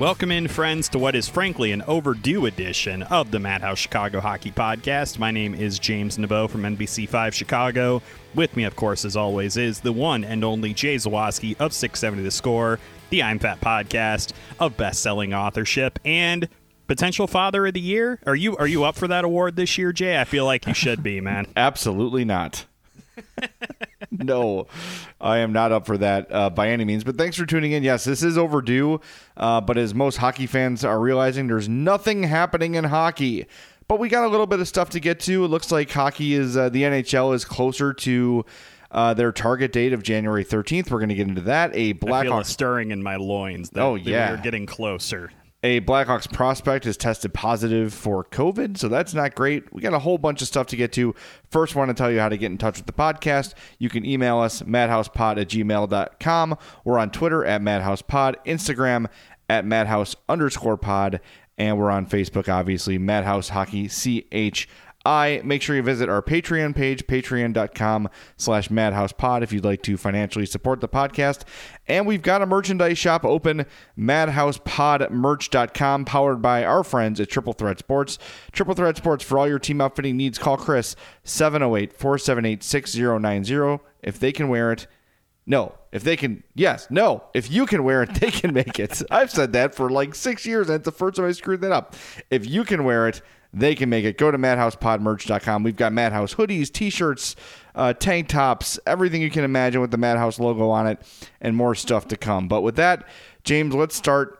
Welcome in, friends, to what is frankly an overdue edition of the Madhouse Chicago Hockey Podcast. My name is James Naveau from NBC5 Chicago. With me, of course, as always, is the one and only Jay Zawaski of 670 The Score, the I'm Fat podcast of best-selling authorship, and potential father of the year. Are you are you up for that award this year, Jay? I feel like you should be, man. Absolutely not. no, I am not up for that uh, by any means. But thanks for tuning in. Yes, this is overdue. Uh, but as most hockey fans are realizing, there's nothing happening in hockey. But we got a little bit of stuff to get to. It looks like hockey is uh, the NHL is closer to. Uh, their target date of January 13th. We're going to get into that. A I feel a Blackhawks stirring in my loins. That, Oh, yeah. we're getting closer. A Blackhawks prospect has tested positive for COVID, so that's not great. We got a whole bunch of stuff to get to. First, want to tell you how to get in touch with the podcast. You can email us, madhousepod at gmail.com. We're on Twitter at madhousepod, Instagram at madhouse underscore pod, and we're on Facebook, obviously, Madhouse Hockey CH. I make sure you visit our Patreon page, patreon.com slash madhousepod if you'd like to financially support the podcast. And we've got a merchandise shop open, madhousepodmerch.com, powered by our friends at Triple Threat Sports. Triple Threat Sports, for all your team outfitting needs, call Chris 708 478 6090. If they can wear it, no. If they can, yes, no. If you can wear it, they can make it. I've said that for like six years, and it's the first time I screwed that up. If you can wear it, they can make it. Go to madhousepodmerch.com. We've got Madhouse hoodies, t shirts, uh, tank tops, everything you can imagine with the Madhouse logo on it, and more stuff to come. But with that, James, let's start.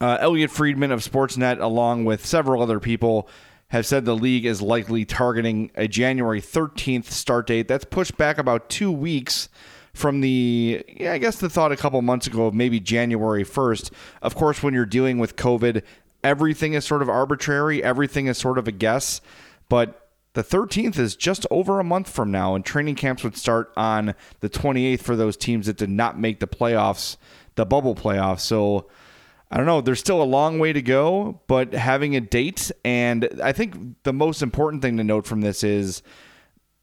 Uh, Elliotte Friedman of Sportsnet, along with several other people, have said the league is likely targeting a January 13th start date. That's pushed back about two weeks from the, yeah, I guess the thought a couple months ago of maybe January 1st. Of course, when you're dealing with COVID, everything is sort of arbitrary, everything is sort of a guess. But the 13th is just over a month from now, and training camps would start on the 28th for those teams that did not make the playoffs, the bubble playoffs. So, I don't know. There's still a long way to go, but having a date, and I think the most important thing to note from this is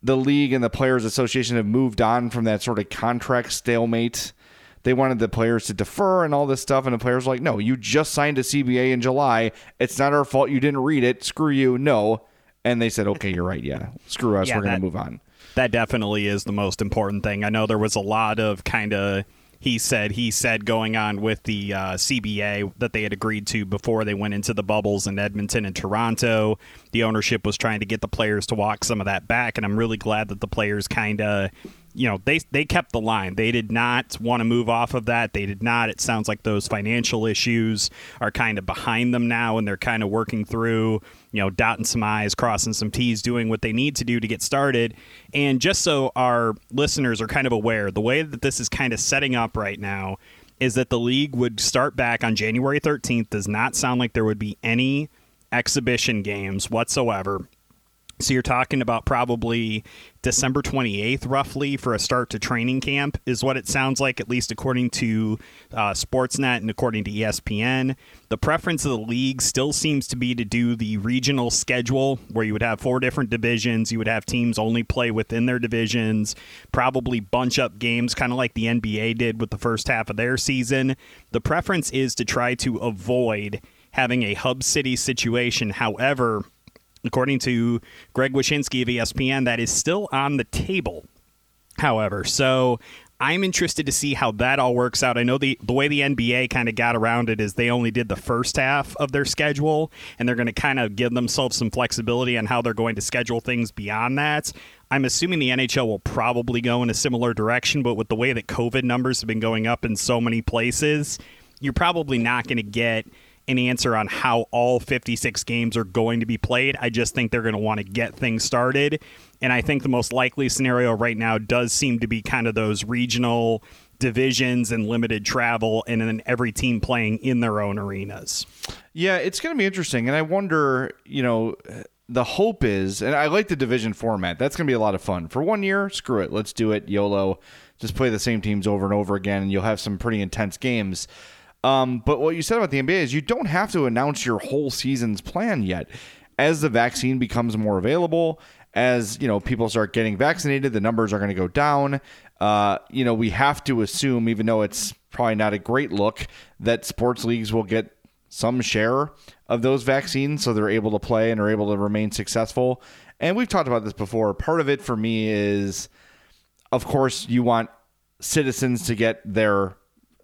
the league and the Players Association have moved on from that sort of contract stalemate. They wanted the players to defer and all this stuff, and the players were like, no, you just signed a CBA in July. It's not our fault you didn't read it. Screw you. No. And they said, okay, you're right. Yeah. Screw us. Yeah, We're going to move on. That definitely is the most important thing. I know there was a lot of kind of he said he said going on with the uh, CBA that they had agreed to before they went into the bubbles in Edmonton and Toronto. The ownership was trying to get the players to walk some of that back, and I'm really glad that the players kind of you know they they kept the line. They did not want to move off of that. They did not. It sounds like those financial issues are kind of behind them now, and they're kind of working through you know dotting some i's, crossing some t's, doing what they need to do to get started. And just so our listeners are kind of aware, the way that this is kind of setting up right now is that the league would start back on January 13th. Does not sound like there would be any exhibition games whatsoever. So you're talking about probably December 28th, roughly, for a start to training camp, is what it sounds like, at least according to uh, Sportsnet and according to ESPN. The preference of the league still seems to be to do the regional schedule, where you would have four different divisions. You would have teams only play within their divisions, probably bunch up games, kind of like the NBA did with the first half of their season. The preference is to try to avoid having a hub city situation. However, According to Greg Wyshynski of ESPN, that is still on the table. However, so I'm interested to see how that all works out. I know the the way the NBA kind of got around it is they only did the first half of their schedule, and they're going to kind of give themselves some flexibility on how they're going to schedule things beyond that. I'm assuming the NHL will probably go in a similar direction, but with the way that COVID numbers have been going up in so many places, you're probably not going to get an answer on how all 56 games are going to be played. I just think they're going to want to get things started. And I think the most likely scenario right now does seem to be kind of those regional divisions and limited travel and then every team playing in their own arenas. Yeah, it's going to be interesting. And I wonder, you know, the hope is, and I like the division format. That's going to be a lot of fun. For one year, screw it. Let's do it. YOLO. Just play the same teams over and over again, and you'll have some pretty intense games. Um, but what you said about the NBA is you don't have to announce your whole season's plan yet. As the vaccine becomes more available, as you know, people start getting vaccinated, the numbers are going to go down. Uh, you know, we have to assume, even though it's probably not a great look, that sports leagues will get some share of those vaccines, so they're able to play and are able to remain successful. And we've talked about this before. Part of it for me is, of course, you want citizens to get their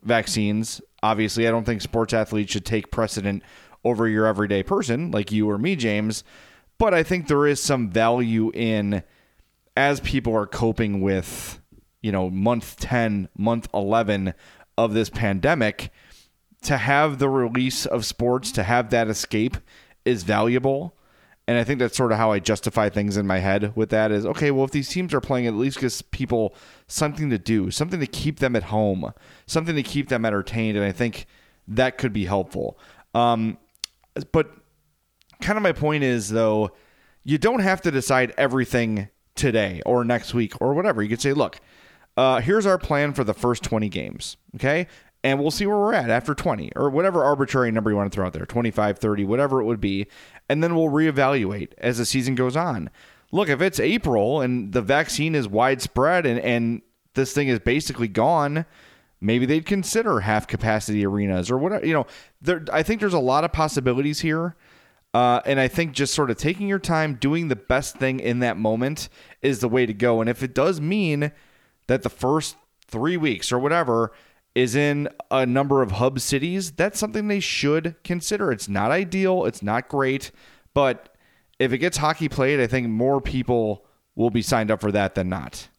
vaccines Obviously, I don't think sports athletes should take precedent over your everyday person like you or me, James. But I think there is some value in as people are coping with, you know, month 10, month 11 of this pandemic, to have the release of sports, to have that escape is valuable. And I think that's sort of how I justify things in my head with that is okay, well, if these teams are playing, at least gives people something to do, something to keep them at home, something to keep them entertained. And I think that could be helpful. Um, but kind of my point is, though, you don't have to decide everything today or next week or whatever. You could say, look, uh, here's our plan for the first 20 games. Okay and we'll see where we're at after 20 or whatever arbitrary number you want to throw out there 25 30 whatever it would be and then we'll reevaluate as the season goes on look if it's april and the vaccine is widespread and, and this thing is basically gone maybe they'd consider half capacity arenas or whatever you know there, i think there's a lot of possibilities here uh, and I think just sort of taking your time, doing the best thing in that moment is the way to go. And if it does mean that the first three weeks or whatever is in a number of hub cities, that's something they should consider. It's not ideal, it's not great, but if it gets hockey played, I think more people will be signed up for that than not.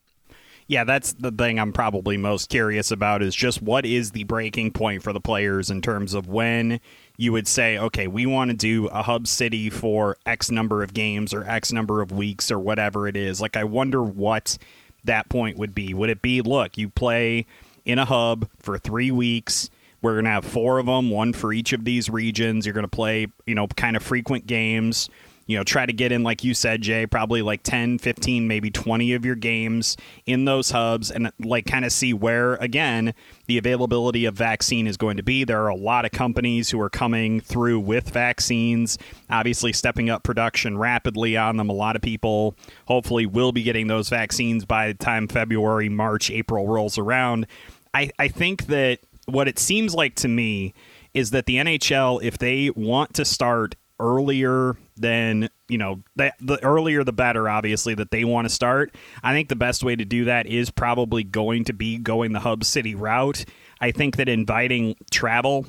Yeah, that's the thing I'm probably most curious about is just what is the breaking point for the players in terms of when you would say, okay, we want to do a hub city for X number of games or X number of weeks or whatever it is. Like, I wonder what that point would be. Would it be, look, you play in a hub for three weeks. We're going to have four of them, one for each of these regions. You're going to play, you know, kind of frequent games. You know, try to get in, like you said, Jay, probably like 10, 15, maybe 20 of your games in those hubs and like kind of see where, again, the availability of vaccine is going to be. There are a lot of companies who are coming through with vaccines, obviously stepping up production rapidly on them. A lot of people hopefully will be getting those vaccines by the time February, March, April rolls around. I, I think that what it seems like to me is that the NHL, if they want to start earlier than you know the, the earlier the better obviously that they want to start. I think the best way to do that is probably going to be going the hub city route. I think that inviting travel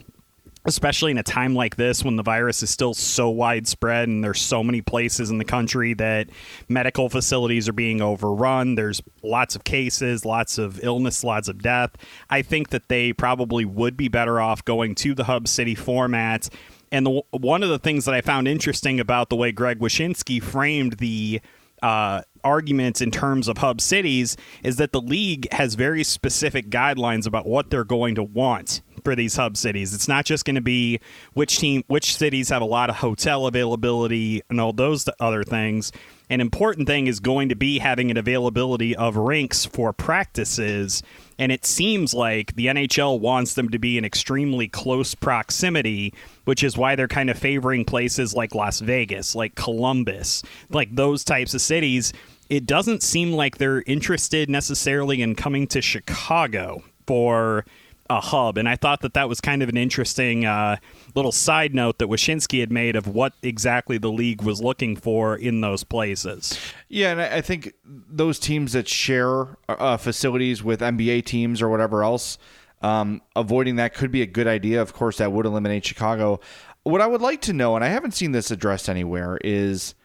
especially in a time like this when the virus is still so widespread and there's so many places in the country that medical facilities are being overrun there's lots of cases lots of illness lots of death i think that they probably would be better off going to the hub city format and the, one of the things that i found interesting about the way greg wyshynski framed the uh, arguments in terms of hub cities is that the league has very specific guidelines about what they're going to want for these hub cities. It's not just going to be which team, which cities have a lot of hotel availability and all those other things. An important thing is going to be having an availability of rinks for practices. And it seems like the NHL wants them to be in extremely close proximity, which is why they're kind of favoring places like Las Vegas, like Columbus, like those types of cities. It doesn't seem like they're interested necessarily in coming to Chicago for a hub. And I thought that that was kind of an interesting uh, little side note that Wyshynski had made of what exactly the league was looking for in those places. Yeah, and I think those teams that share uh, facilities with NBA teams or whatever else, um, avoiding that could be a good idea. Of course, that would eliminate Chicago. What I would like to know, and I haven't seen this addressed anywhere, is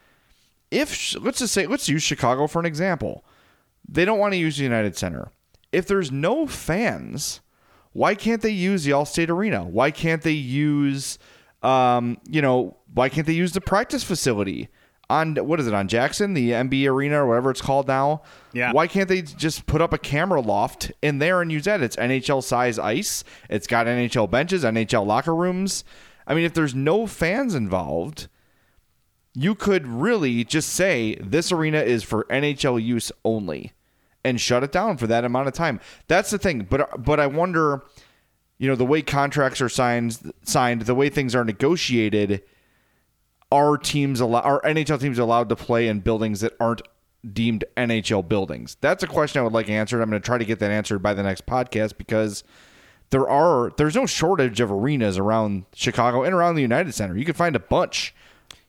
if let's just say let's use Chicago for an example. They don't want to use the United Center. If there's no fans, why can't they use the Allstate Arena? Why can't they use, um, you know, why can't they use the practice facility on what is it on Jackson, the MB Arena or whatever it's called now? Yeah. Why can't they just put up a camera loft in there and use that? It's NHL size ice. It's got NHL benches, NHL locker rooms. I mean, if there's no fans involved, you could really just say this arena is for NHL use only and shut it down for that amount of time. That's the thing. But but I wonder, you know, the way contracts are signed, signed, the way things are negotiated, are teams allow are NHL teams allowed to play in buildings that aren't deemed NHL buildings? That's a question I would like answered. I'm going to try to get that answered by the next podcast because there are there's no shortage of arenas around Chicago and around the United Center. You can find a bunch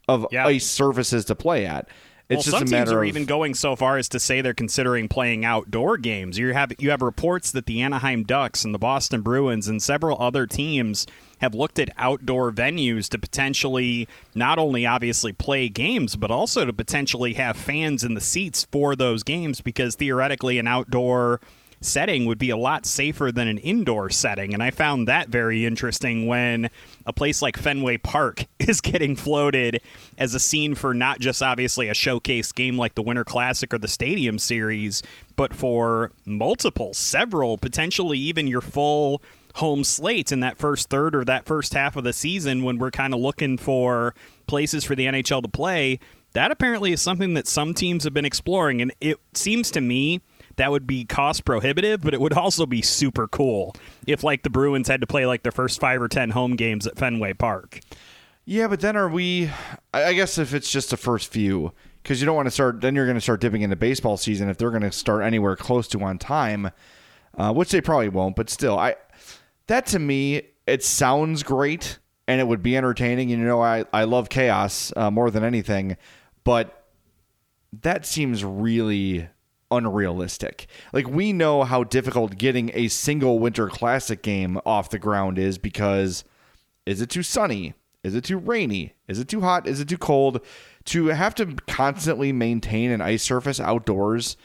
of Yeah. ice surfaces to play at. It's well, just some a teams are of even going so far as to say they're considering playing outdoor games. You have you have reports that the Anaheim Ducks and the Boston Bruins and several other teams have looked at outdoor venues to potentially not only obviously play games, but also to potentially have fans in the seats for those games because theoretically an outdoor setting would be a lot safer than an indoor setting. And I found that very interesting when a place like Fenway Park is getting floated as a scene for not just obviously a showcase game like the Winter Classic or the Stadium Series, but for multiple, several, potentially even your full home slates in that first third or that first half of the season when we're kind of looking for places for the NHL to play. That apparently is something that some teams have been exploring. And it seems to me that would be cost prohibitive, but it would also be super cool if, like, the Bruins had to play like their first five or 10 home games at Fenway Park. Yeah, but then are we? I I guess if it's just the first few, because you don't want to start. Then you're going to start dipping into baseball season if they're going to start anywhere close to on time, uh, which they probably won't. But still, I that to me it sounds great and it would be entertaining. And you know, I I love chaos uh, more than anything, but that seems really unrealistic. Like we know how difficult getting a single winter classic game off the ground is because is it too sunny? Is it too rainy? Is it too hot? Is it too cold? To have to constantly maintain an ice surface outdoors,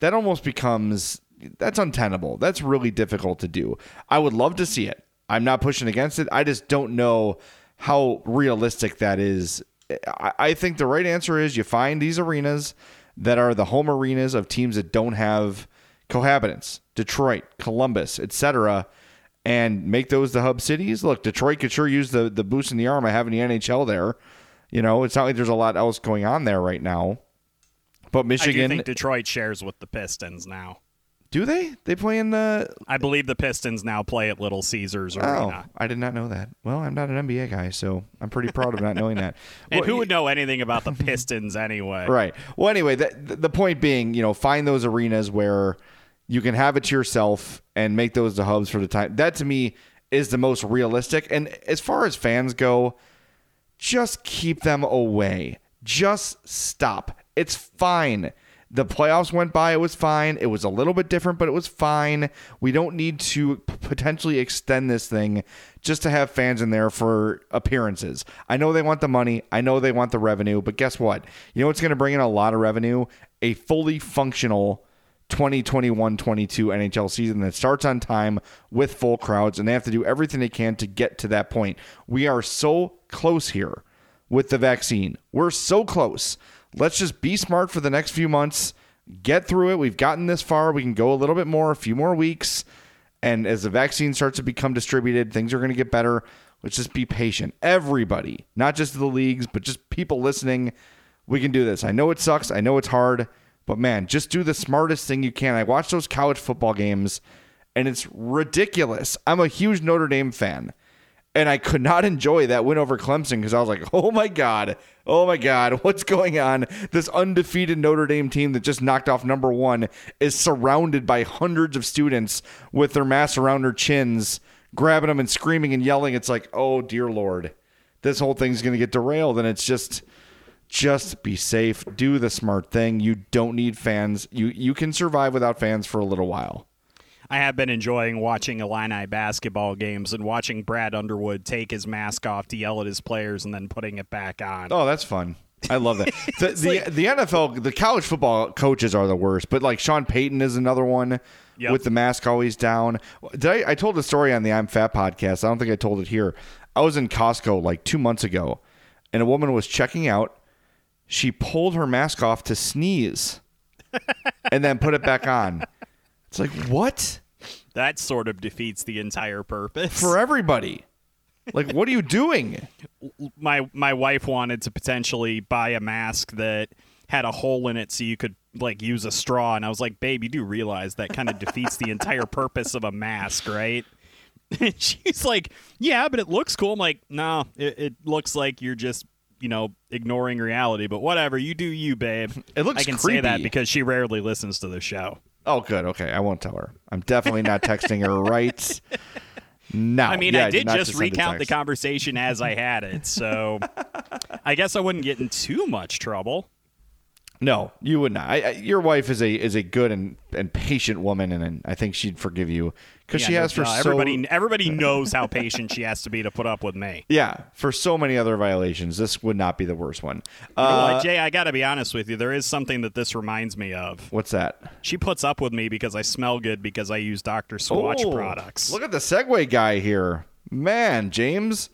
that almost becomes that's untenable. That's really difficult to do. I would love to see it. I'm not pushing against it. I just don't know how realistic that is. I, think the right answer is you find these arenas that are the home arenas of teams that don't have cohabitants, Detroit, Columbus, etc., and make those the hub cities. Look, Detroit could sure use the the boost in the arm of having the NHL there. You know, it's not like there's a lot else going on there right now. But I do Michigan, think Detroit shares with the Pistons now. Do they? They play in the I believe the Pistons now play at Little Caesars Arena. Oh, I did not know that. Well, I'm not an NBA guy, so I'm pretty proud of not knowing that. And Well, who would know anything about the Pistons anyway? Right. Well, anyway, the, the point being, you know, find those arenas where you can have it to yourself and make those the hubs for the time. That to me is the most realistic. And as far as fans go, just keep them away. Just stop. It's fine. The playoffs went by. It was fine. It was a little bit different, but it was fine. We don't need to potentially extend this thing just to have fans in there for appearances. I know they want the money. I know they want the revenue, but guess what? You know what's going to bring in a lot of revenue? A fully functional 2021 22 NHL season that starts on time with full crowds, and they have to do everything they can to get to that point. We are so close here with the vaccine. We're so close. Let's just be smart for the next few months, get through it. We've gotten this far. We can go a little bit more, a few more weeks. And as the vaccine starts to become distributed, things are going to get better. Let's just be patient. Everybody, not just the leagues, but just people listening, we can do this. I know it sucks. I know it's hard, but man, just do the smartest thing you can. I watch those college football games and it's ridiculous. I'm a huge Notre Dame fan and I could not enjoy that win over Clemson because I was like, oh my God, oh my God, what's going on? This undefeated Notre Dame team that just knocked off number one is surrounded by hundreds of students with their masks around their chins, grabbing them and screaming and yelling. It's like, oh dear Lord, this whole thing's going to get derailed. And it's just, just be safe, do the smart thing. You don't need fans. You you can survive without fans for a little while. I have been enjoying watching Illini basketball games and watching Brad Underwood take his mask off to yell at his players and then putting it back on. Oh, that's fun. I love that. the, the, like- the NFL, the college football coaches are the worst, but like Sean Payton is another one Yep. with the mask always down. Did I, I told the story on the I'm Fat podcast. I don't think I told it here. I was in Costco like two months ago, and a woman was checking out. She pulled her mask off to sneeze, and then put it back on. It's like what That sort of defeats the entire purpose. for everybody? Like, what are you doing? my my wife wanted to potentially buy a mask that had a hole in it so you could like use a straw and I was like, "Babe, you do realize that kind of defeats the entire purpose of a mask, right?" And she's like, "Yeah, but it looks cool." I'm like, "No, it, it looks like you're just, you know, ignoring reality, but whatever, you do you, babe." It looks I can say that because she rarely listens to the show. Oh, good. Okay, I won't tell her. I'm definitely not texting her right now. I mean, Yeah, I did not just recount the conversation as I had it, so I guess I wouldn't get in too much trouble. No, you would not. I, I, your wife is a is a good and, and patient woman, and, and I think she'd forgive you because she has no, for no, so everybody. Everybody knows how patient she has to be to put up with me. yeah for so many other violations. This would not be the worst one. Uh, Jay, I got to be honest with you. There is something that this reminds me of. what's that? She puts up with me because I smell good because I use Dr. Squatch Oh, products. Look at the segue guy here, man, James.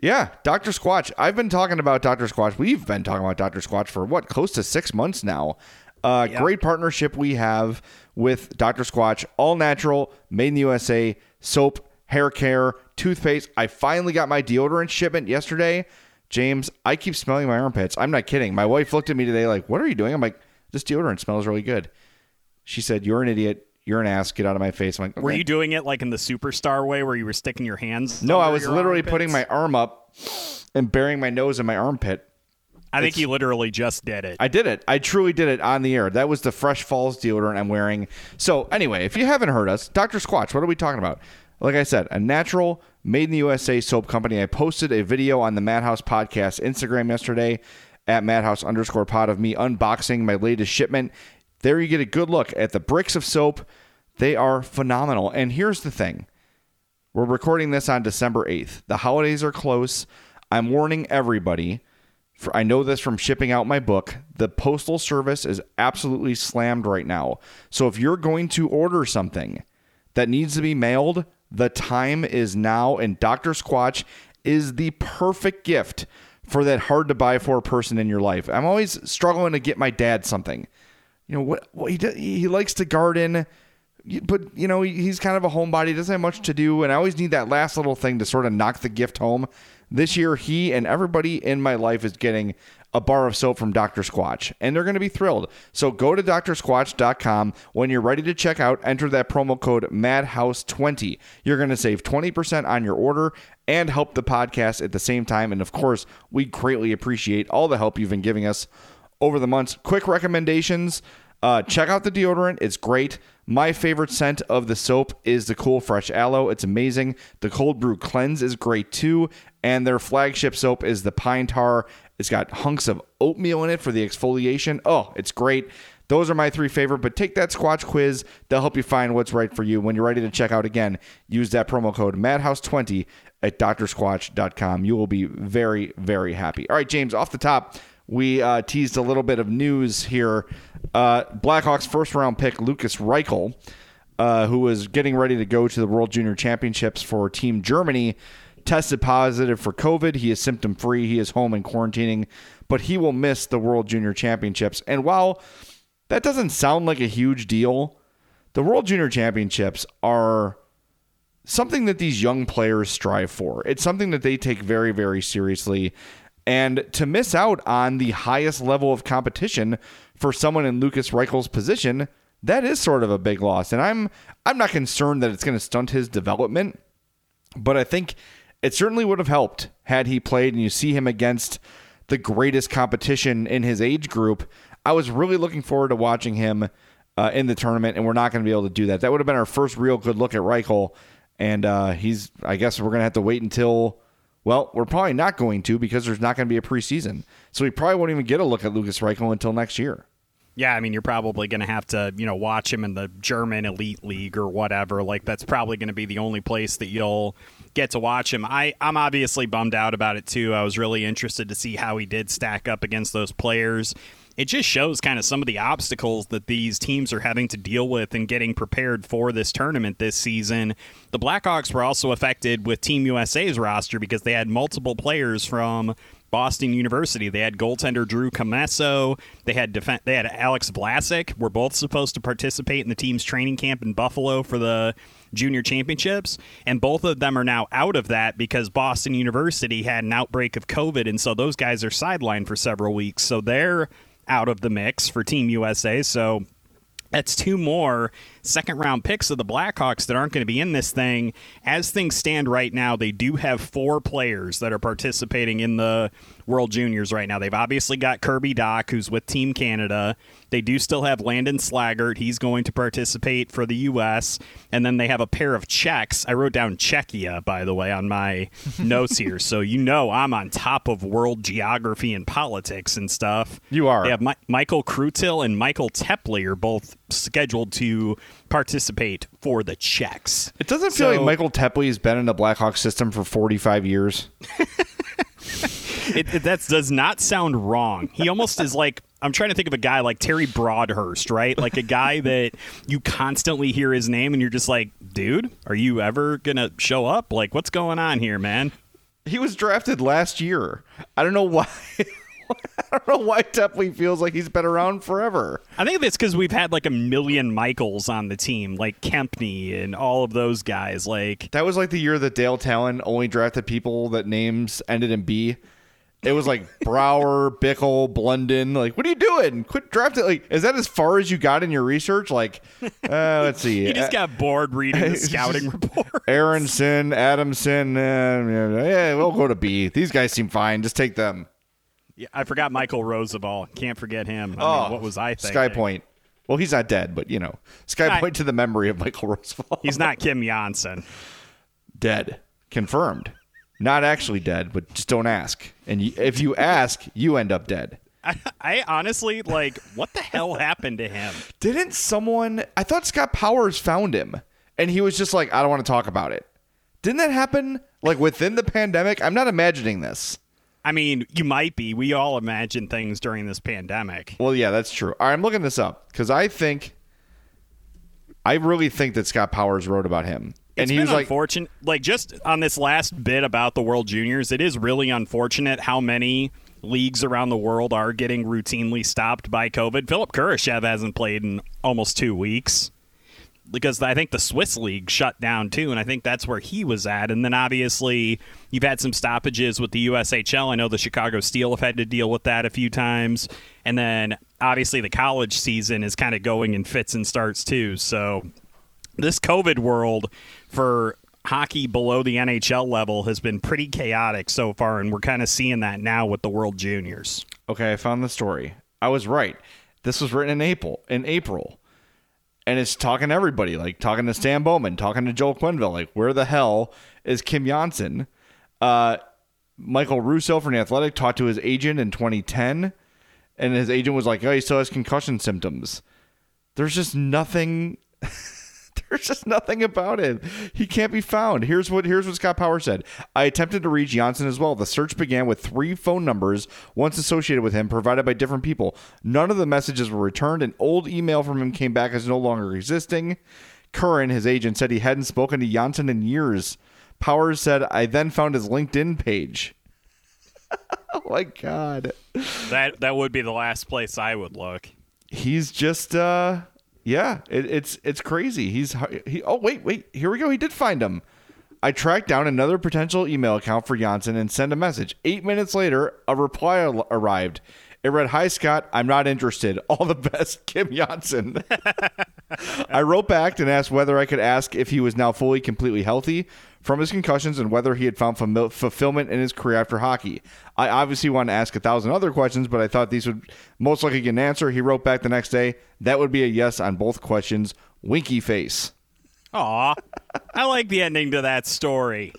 Yeah, Dr. Squatch. I've been talking about Dr. Squatch. We've been talking about Dr. Squatch for what, close to six months now. Uh, Great partnership we have with Dr. Squatch. All natural, made in the USA, soap, hair care, toothpaste. I finally got my deodorant shipment yesterday. James, I keep smelling my armpits. I'm not kidding. My wife looked at me today like, what are you doing? I'm like, this deodorant smells really good. She said, you're an idiot. You're an ass. Get out of my face. I'm like, Were "Okay." you doing it like in the Superstar way where you were sticking your hands? No, I was literally armpits? putting my arm up and burying my nose in my armpit. I think you literally just did it. I did it. I truly did it on the air. That was the Fresh Falls deodorant I'm wearing. So, anyway, if you haven't heard us, Dr. Squatch, what are we talking about? Like I said, a natural, made in the USA soap company. I posted a video on the Madhouse Podcast Instagram yesterday at Madhouse underscore pod of me unboxing my latest shipment. There you get a good look at the bricks of soap. They are phenomenal. And here's the thing We're recording this on December 8th. The holidays are close. I'm warning everybody. For, I know this from shipping out my book. The postal service is absolutely slammed right now. So if you're going to order something that needs to be mailed, the time is now. And Dr. Squatch is the perfect gift for that hard to buy for person in your life. I'm always struggling to get my dad something. You know what? what he he likes to garden but you know he's kind of a homebody doesn't have much to do and i always need that last little thing to sort of knock the gift home. This year he and everybody in my life is getting a bar of soap from dr squatch and they're going to be thrilled. So go to drsquatch.com when you're ready to check out enter that promo code madhouse20 you're going to save 20% on your order and help the podcast at the same time and of course we greatly appreciate all the help you've been giving us over the months. Quick recommendations Uh, check out the deodorant; it's great. My favorite scent of the soap is the Cool Fresh Aloe. It's amazing. The Cold Brew Cleanse is great too, and their flagship soap is the Pine Tar. It's got hunks of oatmeal in it for the exfoliation. Oh, it's great. Those are my three favorite, but take that Squatch quiz. They'll help you find what's right for you. When you're ready to check out again, use that promo code MADHOUSE20 at drsquatch.com. You will be very, very happy. All right, James, off the top, we uh, teased a little bit of news here. Uh, Blackhawks first round pick Lukas Reichel, uh, who was getting ready to go to the World Junior Championships for Team Germany, tested positive for COVID. He is symptom free. He is home and quarantining, but he will miss the World Junior Championships. And while that doesn't sound like a huge deal, the World Junior Championships are something that these young players strive for. It's something that they take very, very seriously. And to miss out on the highest level of competition for someone in Lukas Reichel's position, that is sort of a big loss. And I'm I'm not concerned that it's going to stunt his development, but I think it certainly would have helped had he played and you see him against the greatest competition in his age group. I was really looking forward to watching him uh, in the tournament, and we're not going to be able to do that. That would have been our first real good look at Reichel, and uh, he's. I guess we're going to have to wait until. Well, we're probably not going to because there's not going to be a preseason, so we probably won't even get a look at Lukas Reichel until next year. Yeah, I mean, you're probably going to have to, you know, watch him in the German Elite League or whatever. Like, that's probably going to be the only place that you'll get to watch him. I, I'm obviously bummed out about it, too. I was really interested to see how he did stack up against those players it just shows kind of some of the obstacles that these teams are having to deal with in getting prepared for this tournament this season. The Blackhawks were also affected with Team USA's roster because they had multiple players from Boston University. They had goaltender Drew Commesso. They had def- they had Alex Vlasic. We're both supposed to participate in the team's training camp in Buffalo for the junior championships, and both of them are now out of that because Boston University had an outbreak of COVID, and so those guys are sidelined for several weeks. So they're out of the mix for Team USA. So that's two more second round picks of the Blackhawks that aren't going to be in this thing. As things stand right now, they do have four players that are participating in the World Juniors right now. They've obviously got Kirby Dach, who's with Team Canada. They do still have Landon Slaggert. He's going to participate for the U.S. And then they have a pair of Czechs. I wrote down Czechia, by the way, on my notes here. So you know I'm on top of world geography and politics and stuff. You are. They have Mi- Michael Krutil and Michael Teply are both scheduled to participate for the Czechs. It doesn't feel So- like Michael Teply has been in the Blackhawks system for 45 years. it, it- that does not sound wrong. He almost is like I'm trying to think of a guy like Terry Broadhurst, right? Like a guy that you constantly hear his name and you're just like, dude, are you ever gonna show up? Like, what's going on here, man? He was drafted last year. I don't know why. I don't know why Teply feels like he's been around forever. I think it's because we've had like a million Michaels on the team, like Kempny and all of those guys. Like, That was like the year that Dale Tallon only drafted people that names ended in B. It was like Brower, Bickle, Blunden. Like, what are you doing? Quit drafting. Like, is that as far as you got in your research? Like, uh, let's see. he just got bored reading the scouting report. Aronson, Adamson. Uh, yeah, we'll go to B. These guys seem fine. Just take them. Yeah, I forgot Michael Roosevelt. Can't forget him. I Oh, mean, what was I thinking? Sky Point. Well, he's not dead, but you know, Sky I- Point to the memory of Michael Roosevelt. He's not Kim Johnsson. dead, confirmed. Not actually dead, but just don't ask. And if you ask, you end up dead. I, I honestly like what the hell happened to him? Didn't someone? I thought Scott Powers found him, and he was just like, "I don't want to talk about it." Didn't that happen like within the pandemic? I'm not imagining this. I mean, you might be. We all imagine things during this pandemic. Well, yeah, that's true. All right, I'm looking this up because I think, I really think that Scott Powers wrote about him, and It's he been was like, unfortunate. Like just on this last bit about the World Juniors, it is really unfortunate how many leagues around the world are getting routinely stopped by COVID. Philipp Kurashev hasn't played in almost two weeks because I think the Swiss league shut down too, and I think that's where he was at. And then obviously you've had some stoppages with the USHL. I know the Chicago Steel have had to deal with that a few times, and then obviously the college season is kind of going in fits and starts too. So this COVID world for hockey below the NHL level has been pretty chaotic so far, and we're kind of seeing that now with the World Juniors. Okay, I found the story. I was right. This was written in April. In April, and it's talking to everybody, like talking to Stan Bowman, talking to Joel Quenneville, like where the hell is Kim Johnsson? Uh, Michael Russo from the Athletic talked to his agent in 2010, and his agent was like, "Oh, he still has concussion symptoms." There's just nothing. There's just nothing about it. He can't be found. Here's what here's what Scott Power said. I attempted to reach Johnsson as well. The search began with three phone numbers once associated with him, provided by different people. None of the messages were returned. An old email from him came back as no longer existing. Curran, his agent, said he hadn't spoken to Johnsson in years. Powers said, I then found his LinkedIn page. oh my god. That that would be the last place I would look. He's just uh yeah, it, it's it's crazy. He's he. Oh wait, wait. Here we go. He did find him. I tracked down another potential email account for Johnsson and sent a message. Eight minutes later, a reply arrived. It read, "Hi Scott, I'm not interested. All the best, Kim Johnsson." I wrote back and asked whether I could ask if he was now fully, completely healthy from his concussions and whether he had found fam- fulfillment in his career after hockey. I obviously wanted to ask a thousand other questions, but I thought these would most likely get an answer. He wrote back the next day. That would be a yes on both questions. Winky face. Aw, I like the ending to that story.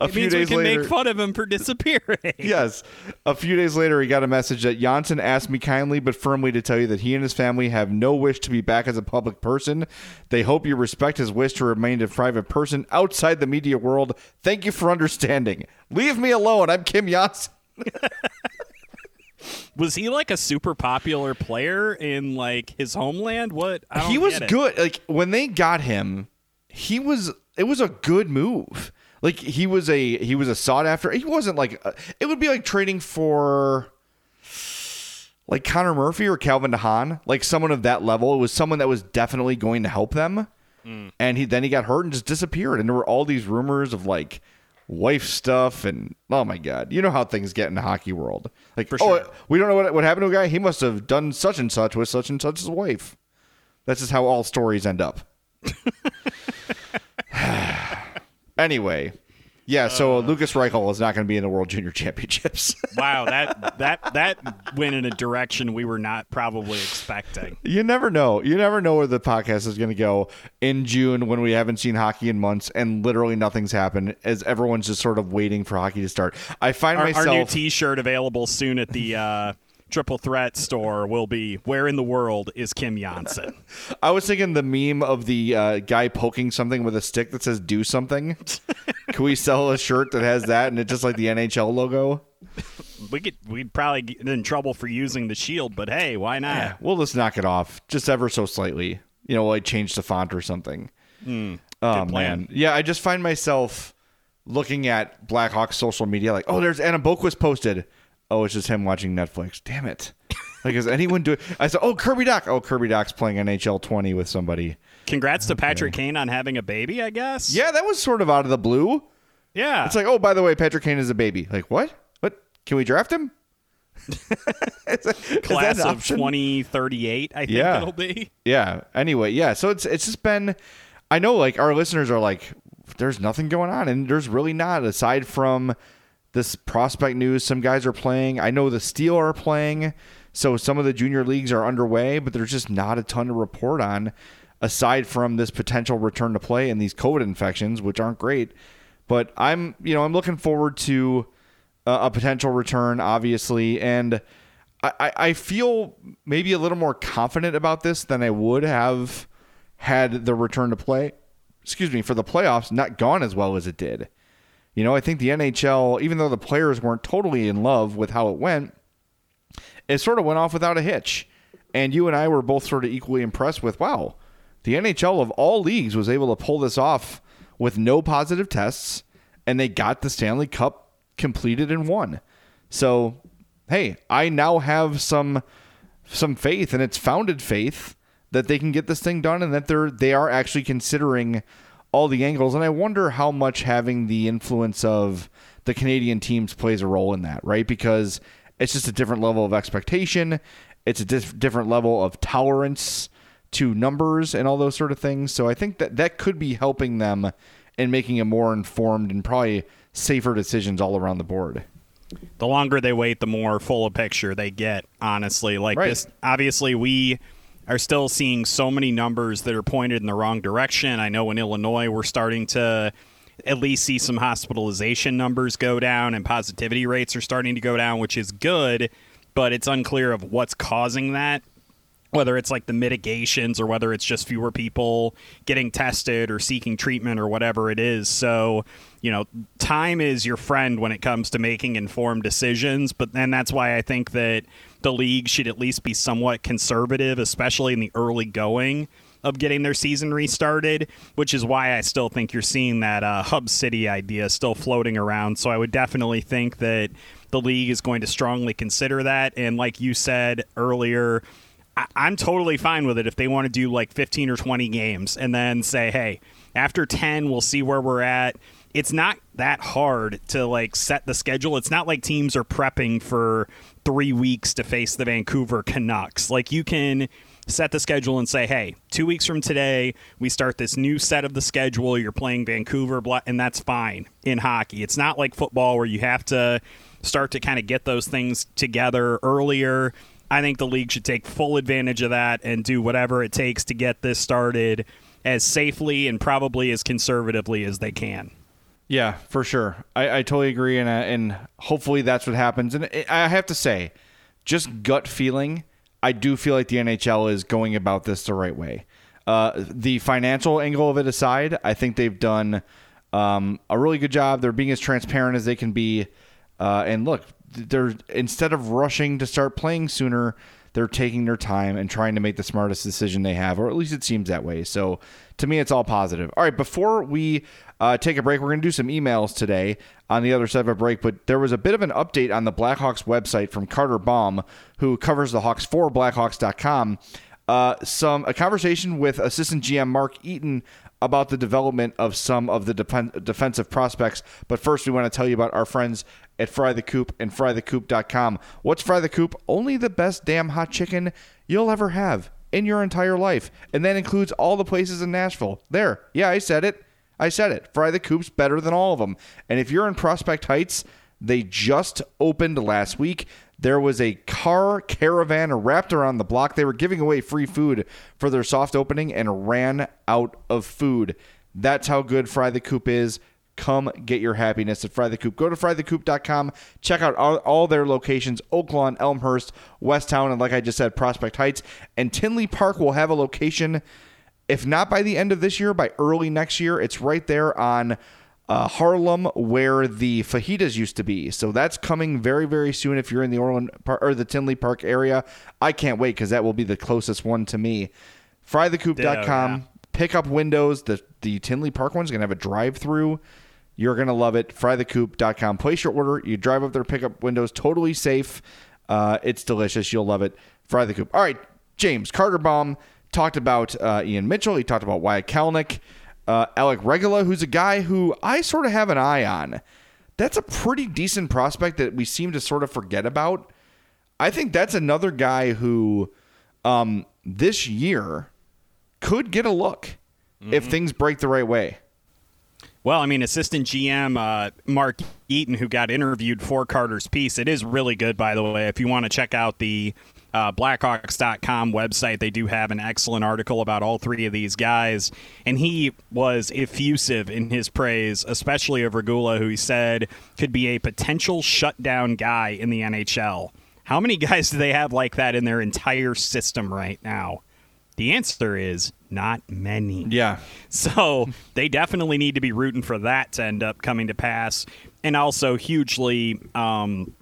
A it few means days we can later- make fun of him for disappearing. Yes. A few days later, he got a message that Johnsson asked me kindly but firmly to tell you that he and his family have no wish to be back as a public person. They hope you respect his wish to remain a private person outside the media world. Thank you for understanding. Leave me alone. I'm Kim Johnsson. Was he like a super popular player in like his homeland? What? I don't he was good. Like when they got him, he was. It was a good move. Like he was a he was a sought after. He wasn't like a, it would be like trading for like Connor Murphy or Calvin DeHaan, like someone of that level. It was someone that was definitely going to help them. Mm. And he then he got hurt and just disappeared. And there were all these rumors of like wife stuff and oh my god, you know how things get in the hockey world. Like For oh, sure. we don't know what what happened to a guy. He must have done such and such with such and such's wife. That's just how all stories end up. anyway, yeah. So Lukas Reichel is not going to be in the World Junior Championships. Wow, that that that went in a direction we were not probably expecting. you never know. You never know where the podcast is going to go in June when we haven't seen hockey in months and literally nothing's happened. As everyone's just sort of waiting for hockey to start. I find Our, myself. our new T-shirt available soon at the uh, Triple Threat store will be "Where in the world is Kim Johnsson?" I was thinking the meme of the uh, guy poking something with a stick that says "Do something." Can we sell a shirt that has that and it's just like the NHL logo? We could we'd probably get in trouble for using the shield, but hey, why not? Yeah, we'll just knock it off just ever so slightly. You know, like change the font or something. oh Hmm. plan. man, yeah. I just find myself looking at Blackhawks social media, like, oh, there's Adam Boqvist posted. Oh, it's just him watching Netflix. Damn it! Like, is anyone doing? I said, oh, Kirby Dach. Oh, Kirby Dach's playing NHL 20 with somebody. Congrats to Patrick Kane on having a baby, I guess. Yeah, that was sort of out of the blue. yeah. It's like, oh, by the way, Patrick Kane is a baby. Like, what? What? Can we draft him? That- class of 2038, I think Yeah. it'll be. Yeah. Anyway, yeah. So it's it's just been. I know, like our listeners are like, there's nothing going on, and there's really not aside from this prospect news. Some guys are playing. I know the Steel are playing, so some of the junior leagues are underway, but there's just not a ton to report on aside from this potential return to play and these COVID infections, which aren't great. But I'm, you know, I'm looking forward to uh, a potential return, obviously, and I I feel maybe a little more confident about this than I would have had the return to play. Excuse me, for the playoffs not gone as well as it did. You know, I think the NHL, even though the players weren't totally in love with how it went, it sort of went off without a hitch. And you and I were both sort of equally impressed with, wow, the NHL of all leagues was able to pull this off with no positive tests, and they got the Stanley Cup completed and won. So, hey, I now have some some faith, and it's founded faith that they can get this thing done, and that they're they are actually considering all the angles. And I wonder how much having the influence of the Canadian teams plays a role in that, right? Because it's just a different level of expectation. It's a dif- different level of tolerance to numbers and all those sort of things. So I think that that could be helping them in making a more informed and probably safer decisions all around the board. The longer they wait, the more full a picture they get. Honestly, like Right. this, obviously we are still seeing so many numbers that are pointed in the wrong direction. I know in Illinois we're starting to at least see some hospitalization numbers go down and positivity rates are starting to go down, which is good, but it's unclear of what's causing that whether it's like the mitigations or whether it's just fewer people getting tested or seeking treatment or whatever it is. So, you know, time is your friend when it comes to making informed decisions. But then that's why I think that the league should at least be somewhat conservative, especially in the early going of getting their season restarted, which is why I still think you're seeing that uh, hub city idea still floating around. So I would definitely think that the league is going to strongly consider that. And like you said earlier, I- I'm totally fine with it if they want to do like 15 or 20 games and then say, hey, after 10, we'll see where we're at. It's not that hard to like set the schedule. It's not like teams are prepping for three weeks to face the Vancouver Canucks. Like you can set the schedule and say, hey, two weeks from today, we start this new set of the schedule. You're playing Vancouver, and that's fine in hockey. It's not like football where you have to start to kind of get those things together earlier. I think the league should take full advantage of that and do whatever it takes to get this started as safely and probably as conservatively as they can. Yeah, for sure. I, I totally agree, and uh, and hopefully that's what happens. And I have to say, just gut feeling, I do feel like the NHL is going about this the right way. Uh, the financial angle of it aside, I think they've done um, a really good job. They're being as transparent as they can be. Uh, and look, they're instead of rushing to start playing sooner, they're taking their time and trying to make the smartest decision they have, or at least it seems that way. So to me, it's all positive. All right, before we uh, take a break, we're going to do some emails today on the other side of a break. But there was a bit of an update on the Blackhawks website from Carter Baum, who covers the Hawks for Blackhawks.com. Uh, some a conversation with assistant GM Mark Eaton about the development of some of the defen- defensive prospects. But first, we want to tell you about our friends at Fry the Coop and FryTheCoop.com. What's Fry the Coop? Only the best damn hot chicken you'll ever have in your entire life. And that includes all the places in Nashville. There. Yeah, I said it. I said it. Fry the Coop's better than all of them. And if you're in Prospect Heights, they just opened last week. There was a car caravan wrapped around the block. They were giving away free food for their soft opening and ran out of food. That's how good Fry the Coop is. Come get your happiness at Fry the Coop. Go to frythecoop.com. Check out all, all their locations Oaklawn, Elmhurst, Westtown, and like I just said, Prospect Heights. And Tinley Park will have a location, if not by the end of this year, by early next year. It's right there on uh, Harlem where the fajitas used to be. So that's coming very, very soon if you're in the Orland Par- or the Tinley Park area. I can't wait because that will be the closest one to me. Frythecoop.com. Yeah. Pick up windows. The the Tinley Park one's gonna have a drive through. You're gonna love it. Frythecoop.com. Place your order. You drive up there, pick up windows. Totally safe. Uh, it's delicious. You'll love it. Fry the Coop. All right, James Carter Baum talked about uh, Ian Mitchell. He talked about Wyatt Kalynuk, uh, Alec Regula, who's a guy who I sort of have an eye on. That's a pretty decent prospect that we seem to sort of forget about. I think that's another guy who um, this year could get a look if things break the right way. Well, I mean, assistant GM uh, Mark Eaton, who got interviewed for Carter's piece, it is really good, by the way. If you want to check out the uh, Blackhawks.com website, they do have an excellent article about all three of these guys. And he was effusive in his praise, especially of Regula, who he said could be a potential shutdown guy in the NHL. How many guys do they have like that in their entire system right now? The answer is not many. Yeah. So they definitely need to be rooting for that to end up coming to pass, and also hugely um,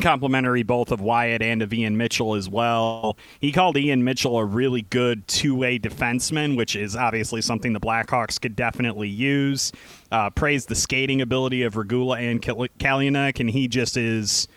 complimentary both of Wyatt and of Ian Mitchell as well. He called Ian Mitchell a really good two-way defenseman, which is obviously something the Blackhawks could definitely use. Uh, praised the skating ability of Regula and Kal- Kalynuk, and he just is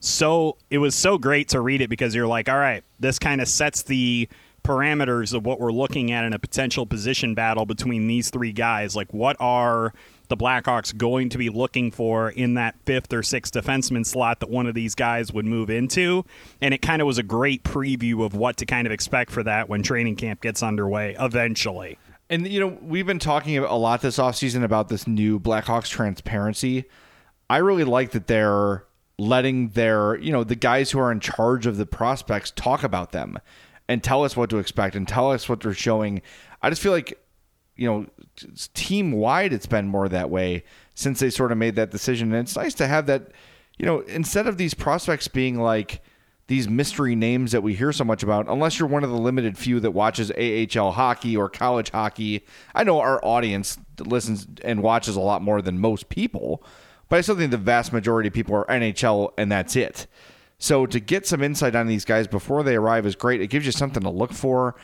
so. It was so great to read it because you're like, all right, this kind of sets the parameters of what we're looking at in a potential position battle between these three guys. Like, what are the Blackhawks going to be looking for in that fifth or sixth defenseman slot that one of these guys would move into? And it kind of was a great preview of what to kind of expect for that when training camp gets underway eventually. And you know, we've been talking a lot this offseason about this new Blackhawks transparency. I really like that they're letting their, you know, the guys who are in charge of the prospects talk about them and tell us what to expect and tell us what they're showing. I just feel like, you know, team wide, it's been more that way since they sort of made that decision. And it's nice to have that, you know, instead of these prospects being like these mystery names that we hear so much about, unless you're one of the limited few that watches AHL hockey or college hockey. I know our audience listens and watches a lot more than most people, but I still think the vast majority of people are NHL and that's it. So to get some insight on these guys before they arrive is great. It gives you something to look for.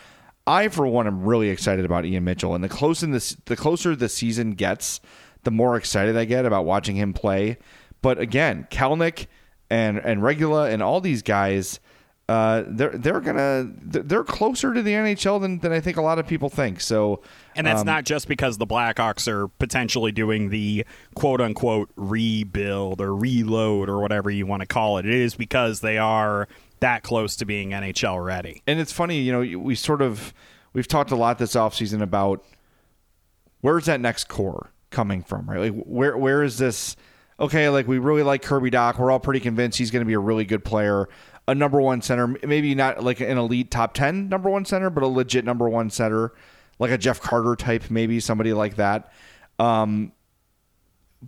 I, for one, am really excited about Ian Mitchell, and the closer this, the closer the season gets, the more excited I get about watching him play. But again, Kalynuk and and Regula and all these guys, uh, they're they're gonna they're closer to the NHL than, than I think a lot of people think. So, and that's um, not just because the Blackhawks are potentially doing the quote unquote rebuild or reload or whatever you want to call it. It is because they are that close to being NHL ready. And it's funny, you know, we sort of we've talked a lot this offseason about where's that next core coming from, right? Like where where is this okay, like we really like Kirby Dach. We're all pretty convinced he's going to be a really good player, a number one center. Maybe not like an elite top 10 number one center, but a legit number one center, like a Jeff Carter type, maybe somebody like that. Um,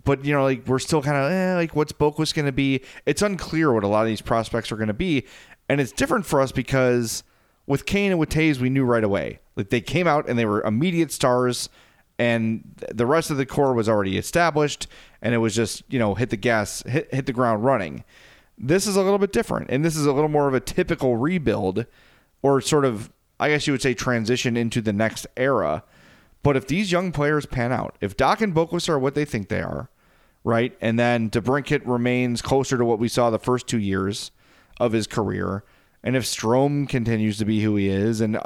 but you know, like we're still kind of eh, like what's Boqvist going to be? It's unclear what a lot of these prospects are going to be, and it's different for us because with Kane and with Toews, we knew right away. Like they came out and they were immediate stars and the rest of the core was already established and it was just you know hit the gas hit, hit the ground running this is a little bit different and this is a little more of a typical rebuild or sort of i guess you would say transition into the next era but if these young players pan out if Dach and Boqvist are what they think they are right and then DeBrincat remains closer to what we saw the first two years of his career and if Strome continues to be who he is and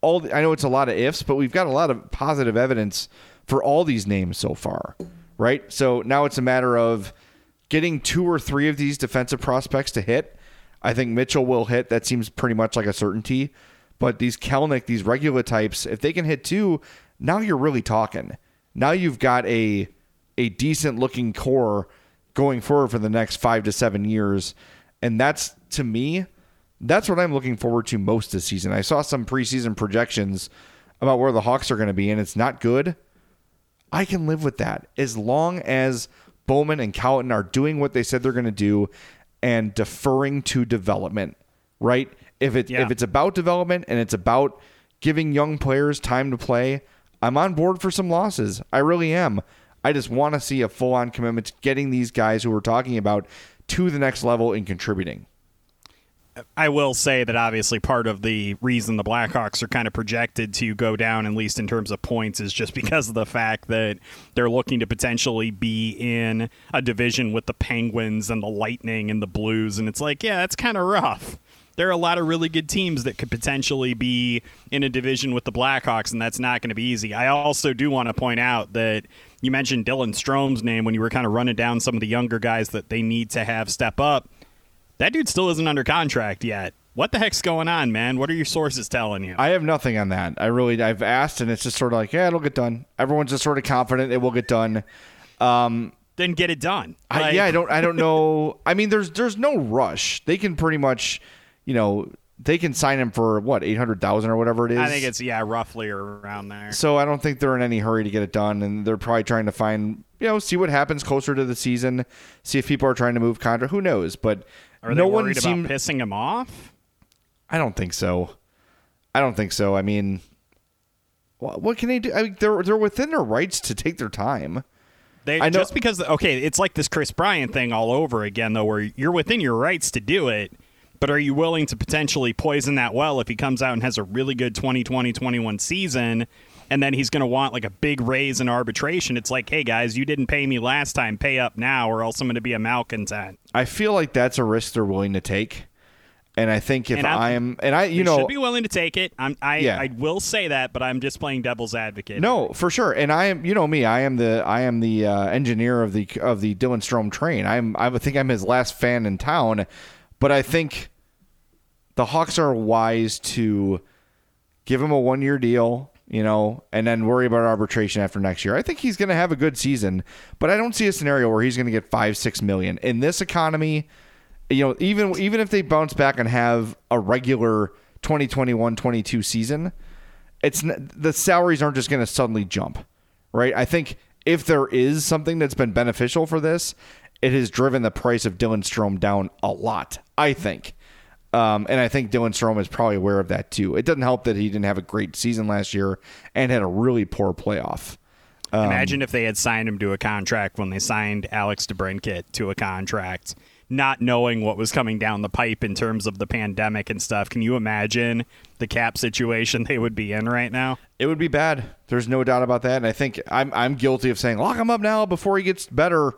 all I know it's a lot of ifs, but we've got a lot of positive evidence for all these names so far, right? So now it's a matter of getting two or three of these defensive prospects to hit. I think Mitchell will hit. That seems pretty much like a certainty. But these Kalynuk, these Regula types, if they can hit two, now you're really talking. Now you've got a a decent looking core going forward for the next five to seven years. And that's to me that's what I'm looking forward to most this season. I saw some preseason projections about where the Hawks are going to be, and it's not good. I can live with that as long as Bowman and Colliton are doing what they said they're going to do and deferring to development, right? If it yeah. if it's about development and it's about giving young players time to play, I'm on board for some losses. I really am. I just want to see a full on commitment to getting these guys who we're talking about to the next level in contributing. I will say that obviously part of the reason the Blackhawks are kind of projected to go down, at least in terms of points, is just because of the fact that they're looking to potentially be in a division with the Penguins and the Lightning and the Blues. And it's like, yeah, that's kind of rough. There are a lot of really good teams that could potentially be in a division with the Blackhawks, and that's not going to be easy. I also do want to point out that you mentioned Dylan Strome's name when you were kind of running down some of the younger guys that they need to have step up that dude still isn't under contract yet. What the heck's going on, man? What are your sources telling you? I have nothing on that. I really, I've asked, and it's just sort of like, yeah, it'll get done. Everyone's just sort of confident it will get done. Um, then get it done. Like, I, yeah, I don't, I don't know. I mean, there's, there's no rush. They can pretty much, you know, they can sign him for what eight hundred thousand or whatever it is. I think it's yeah, roughly around there. So I don't think they're in any hurry to get it done, and they're probably trying to find you know see what happens closer to the season, see if people are trying to move contract. Who knows? But are no worried one seemed, about pissing him off? I don't think so. I don't think so. I mean, what what can they do? I mean, they're they're within their rights to take their time. They, I know, just because okay, it's like this Kris Bryant thing all over again, though, where you're within your rights to do it, but are you willing to potentially poison that well if he comes out and has a really good 2020-21 season? And then he's going to want like a big raise in arbitration. It's like, hey guys, you didn't pay me last time, pay up now, or else I'm going to be a malcontent. I feel like that's a risk they're willing to take. And I think if I am, and I, you know, should be willing to take it. I'm, I, yeah. I will say that, but I'm just playing devil's advocate. No, for sure. And I am, you know me, I am the, I am the uh, engineer of the of the Dylan Strome train. I'm, I think I'm his last fan in town, but I think the Hawks are wise to give him a one year deal you know, and then worry about arbitration after next year. I think he's going to have a good season, but I don't see a scenario where he's going to get five, six million in this economy. you know, even even if they bounce back and have a regular 2021-22 season, it's the salaries aren't just going to suddenly jump, right? I think if there is something that's been beneficial for this, it has driven the price of Dylan Strome down a lot. I think. Um, and I think Dylan Strome is probably aware of that too. It doesn't help that he didn't have a great season last year and had a really poor playoff. Um, Imagine if they had signed him to a contract when they signed Alex DeBrincat to a contract, not knowing what was coming down the pipe in terms of the pandemic and stuff. Can you imagine the cap situation they would be in right now? It would be bad. There's no doubt about that. And I think I'm I'm guilty of saying lock him up now before he gets better.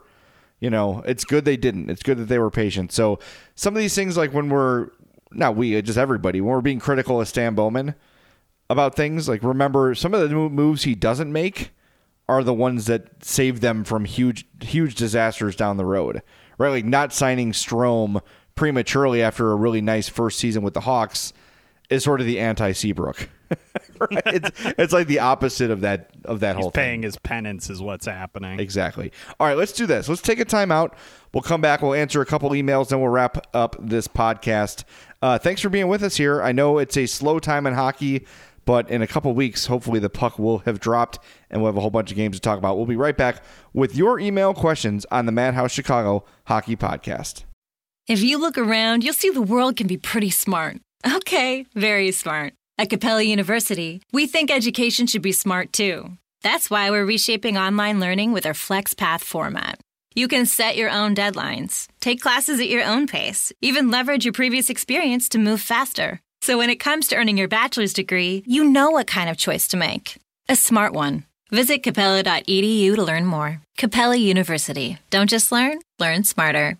You know, it's good they didn't. It's good that they were patient. So some of these things, like when we're not we, uh, just everybody, when we're being critical of Stan Bowman about things, like remember some of the moves he doesn't make are the ones that save them from huge huge disasters down the road. Right? Like not signing Strome prematurely after a really nice first season with the Hawks is sort of the anti Seabrook. right? It's it's like the opposite of that of that He's whole paying thing. his penance is what's happening. Exactly. All right, let's do this. Let's take a time out. We'll come back. We'll answer a couple emails, then we'll wrap up this podcast. Uh, thanks for being with us here. I know it's a slow time in hockey, but in a couple weeks, hopefully the puck will have dropped and we'll have a whole bunch of games to talk about. We'll be right back with your email questions on the Madhouse Chicago Hockey Podcast. If you look around, you'll see the world can be pretty smart. Okay, very smart. At Capella University, we think education should be smart too. That's why we're reshaping online learning with our FlexPath format. You can set your own deadlines, take classes at your own pace, even leverage your previous experience to move faster. So when it comes to earning your bachelor's degree, you know what kind of choice to make. A smart one. Visit capella.edu to learn more. Capella University. Don't just learn, learn smarter.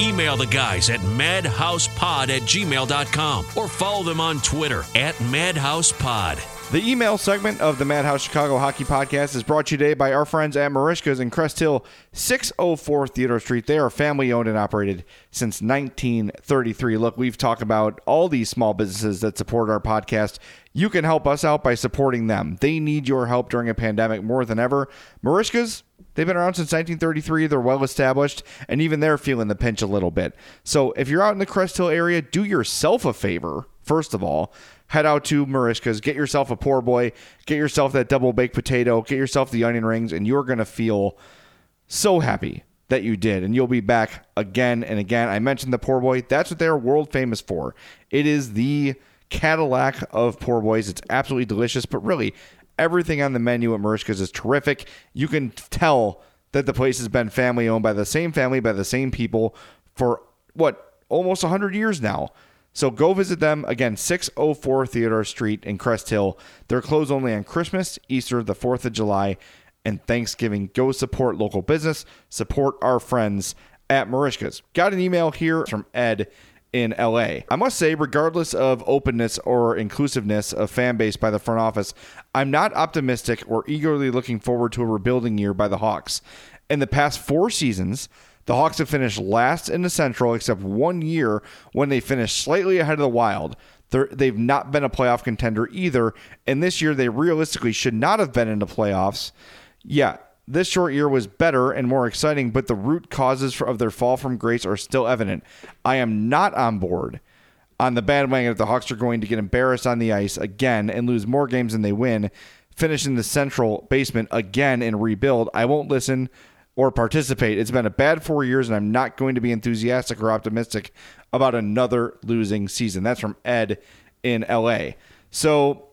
Email the guys at madhousepod at gmail.com or follow them on Twitter at madhousepod. The email segment of the Madhouse Chicago Hockey Podcast is brought to you today by our friends at Marishka's in Crest Hill, 604 Theodore Street. They are family owned and operated since 1933. Look, we've talked about all these small businesses that support our podcast. You can help us out by supporting them. They need your help during a pandemic more than ever. Marishka's They've been around since 1933. They're well established, and even they're feeling the pinch a little bit. So if you're out in the Crest Hill area, do yourself a favor, first of all. Head out to Marishka's, get yourself a poor boy, get yourself that double baked potato, get yourself the onion rings, and you're going to feel so happy that you did. And you'll be back again and again. I mentioned the poor boy. That's what they're world famous for. It is the Cadillac of poor boys. It's absolutely delicious, but really, Everything on the menu at Marishka's is terrific. You can tell that the place has been family owned by the same family, by the same people for what, almost 100 years now. So go visit them again, 604 Theodore Street in Crest Hill. They're closed only on Christmas, Easter, the 4th of July, and Thanksgiving. Go support local business, support our friends at Marishka's. Got an email here from Ed in LA. I must say, regardless of openness or inclusiveness of fan base by the front office, I'm not optimistic or eagerly looking forward to a rebuilding year by the Hawks. In the past four seasons, the Hawks have finished last in the Central, except one year when they finished slightly ahead of the Wild. they they've not been a playoff contender either, and this year they realistically should not have been in the playoffs. Yeah, this short year was better and more exciting, but the root causes of their fall from grace are still evident. I am not on board on the bandwagon that the Hawks are going to get embarrassed on the ice again and lose more games than they win, finish in the central basement again and rebuild. I won't listen or participate. It's been a bad four years, and I'm not going to be enthusiastic or optimistic about another losing season. That's from Ed in LA. So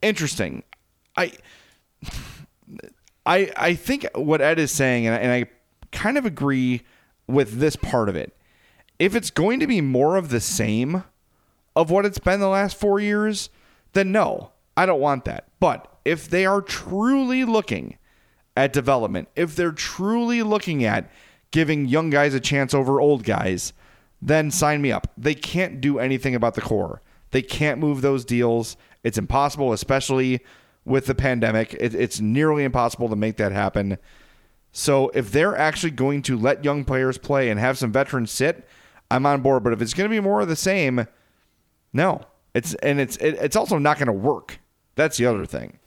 interesting. I. I I think what Ed is saying, and I, and I kind of agree with this part of it. If it's going to be more of the same of what it's been the last four years, then no, I don't want that. But if they are truly looking at development, if they're truly looking at giving young guys a chance over old guys, then sign me up. They can't do anything about the core. They can't move those deals. It's impossible, especially with the pandemic. It, it's nearly impossible to make that happen. So if they're actually going to let young players play and have some veterans sit, I'm on board. But if it's going to be more of the same, no. It's and it's it, it's also not going to work. That's the other thing.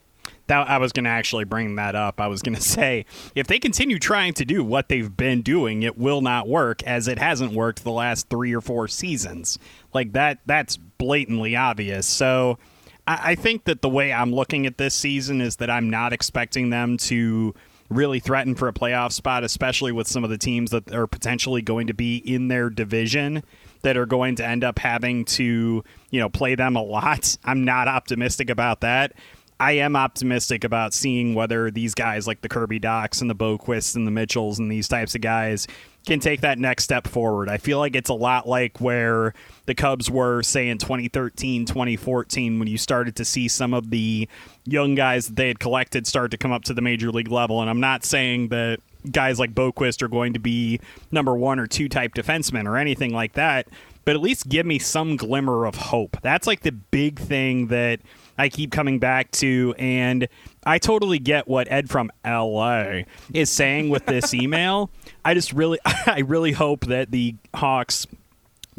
That I was going to actually bring that up. I was going to say if they continue trying to do what they've been doing, it will not work as it hasn't worked the last 3 or 4 seasons. Like that that's blatantly obvious. So I, I think that the way I'm looking at this season is that I'm not expecting them to really threaten for a playoff spot, especially with some of the teams that are potentially going to be in their division that are going to end up having to, you know, play them a lot. I'm not optimistic about that. I am optimistic about seeing whether these guys like the Kirby Dachs and the Boqvists and the Mitchells and these types of guys can take that next step forward. I feel like it's a lot like where the Cubs were, say, in 2013, 2014, when you started to see some of the young guys that they had collected start to come up to the major league level. And I'm not saying that guys like Boqvist are going to be number one or two type defensemen or anything like that, but at least give me some glimmer of hope. That's like the big thing that I keep coming back to. And I totally get what Ed from LA is saying with this email. I just really, I really hope that the Hawks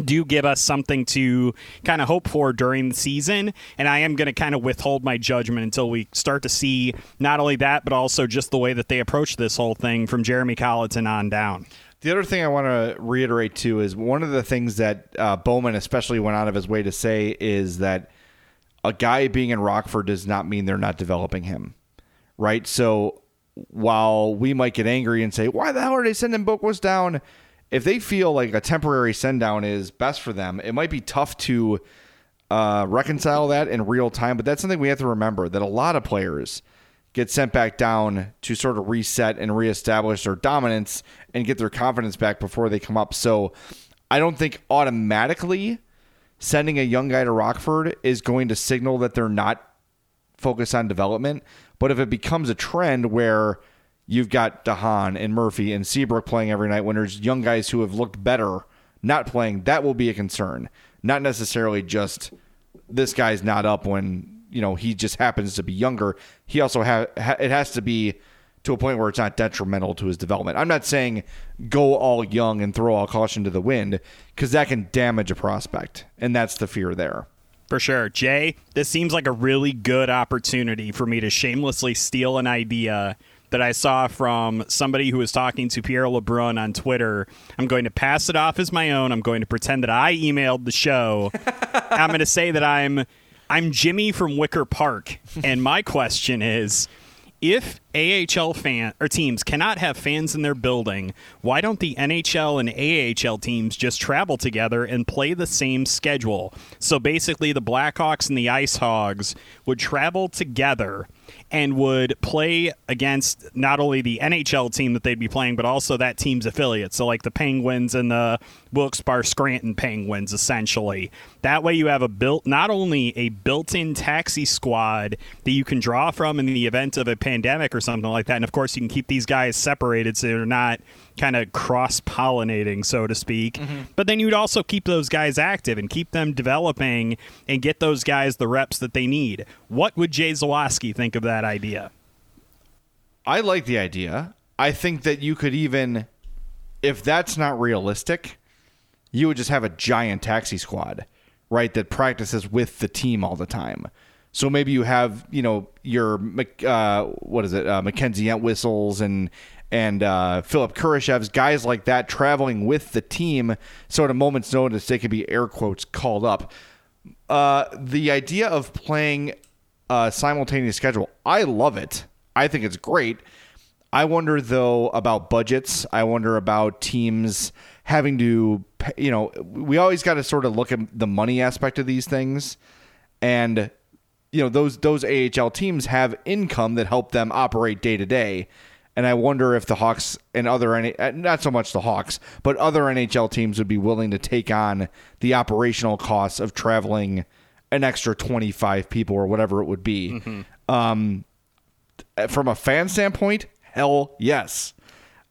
do give us something to kind of hope for during the season. And I am going to kind of withhold my judgment until we start to see not only that, but also just the way that they approach this whole thing from Jeremy Colliton on down. The other thing I want to reiterate too is one of the things that uh, Bowman especially went out of his way to say is that a guy being in Rockford does not mean they're not developing him, right? So while we might get angry and say, "Why the hell are they sending Boqvist down?" If they feel like a temporary send down is best for them, it might be tough to uh, reconcile that in real time. But that's something we have to remember that a lot of players get sent back down to sort of reset and reestablish their dominance and get their confidence back before they come up. So I don't think automatically sending a young guy to Rockford is going to signal that they're not focused on development. But if it becomes a trend where you've got DeHaan and Murphy and Seabrook playing every night when there's young guys who have looked better not playing, that will be a concern. Not necessarily just this guy's not up when, you know, he just happens to be younger. He also ha- it has to be to a point where it's not detrimental to his development. I'm not saying go all young and throw all caution to the wind because that can damage a prospect, and that's the fear there. For sure. Jay, this seems like a really good opportunity for me to shamelessly steal an idea that I saw from somebody who was talking to Pierre LeBrun on Twitter. I'm going to pass it off as my own. I'm going to pretend that I emailed the show. I'm going to say that I'm I'm Jimmy from Wicker Park, and my question is if AHL fan or teams cannot have fans in their building, why don't the NHL and AHL teams just travel together and play the same schedule? So basically, the Blackhawks and the Ice Hogs would travel together and would play against not only the NHL team that they'd be playing, but also that team's affiliates. So, like the Penguins and the Wilkes-Barre Scranton Penguins, essentially. That way, you have a built not only a built-in taxi squad that you can draw from in the event of a pandemic or something like that, and of course, you can keep these guys separated so they're not kind of cross pollinating, so to speak. Mm-hmm. But then you'd also keep those guys active and keep them developing and get those guys the reps that they need. What would Jay Zawaski think of that idea? I like the idea. I think that you could even, if that's not realistic, you would just have a giant taxi squad, right? That practices with the team all the time. So maybe you have, you know, your uh, what is it, uh, Mackenzie Entwistles and and uh, Philipp Kurashev's guys like that traveling with the team, so at a moment's notice they could be air quotes called up. Uh, the idea of playing a simultaneous schedule, I love it. I think it's great. I wonder though about budgets. I wonder about teams having to, you know, we always got to sort of look at the money aspect of these things, and you know those those AHL teams have income that help them operate day to day and I wonder if the Hawks and other uh, not so much the Hawks, but other NHL teams would be willing to take on the operational costs of traveling an extra 25 people or whatever it would be. Mm-hmm. Um, from a fan standpoint, hell yes.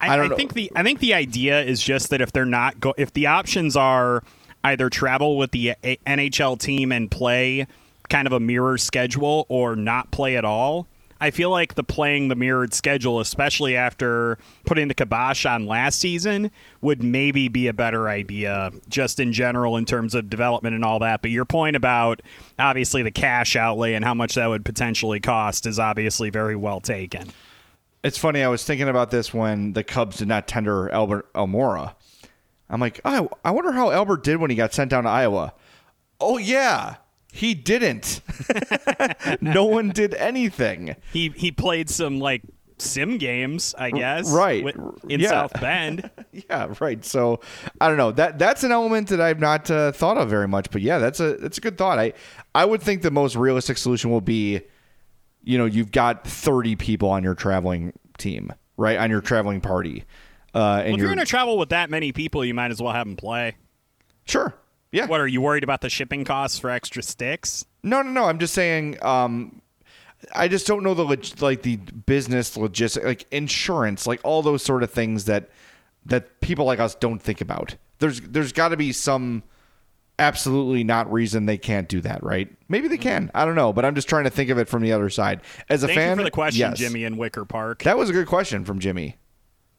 I, I, I think the I think the idea is just that if they're not go if the options are either travel with the NHL team and play kind of a mirror schedule or not play at all, I feel like the playing the mirrored schedule, especially after putting the kibosh on last season, would maybe be a better idea just in general in terms of development and all that. But your point about obviously the cash outlay and how much that would potentially cost is obviously very well taken. It's funny. I was thinking about this when the Cubs did not tender Albert Almora. I'm like, oh, I wonder how Albert did when he got sent down to Iowa. Oh yeah, he didn't. no one did anything. He he played some like sim games, I guess. Right. in Yeah. South Bend. Yeah, right. So I don't know. That that's an element that I've not uh, thought of very much. But yeah, that's a that's a good thought. I I would think the most realistic solution will be, you know, you've got 30 people on your traveling team, right? On your traveling party. Uh, and Well, if you're, you're going to travel with that many people, you might as well have them play. sure. Yeah. What are you worried about the shipping costs for extra sticks? No, no, no. I'm just saying. Um, I just don't know the leg- like the business logistics, like insurance, like all those sort of things that that people like us don't think about. There's there's got to be some absolutely not reason they can't do that, right? Maybe they can. I don't know, but I'm just trying to think of it from the other side. As a Thank fan, you for the question, yes. Jimmy in Wicker Park. That was a good question from Jimmy.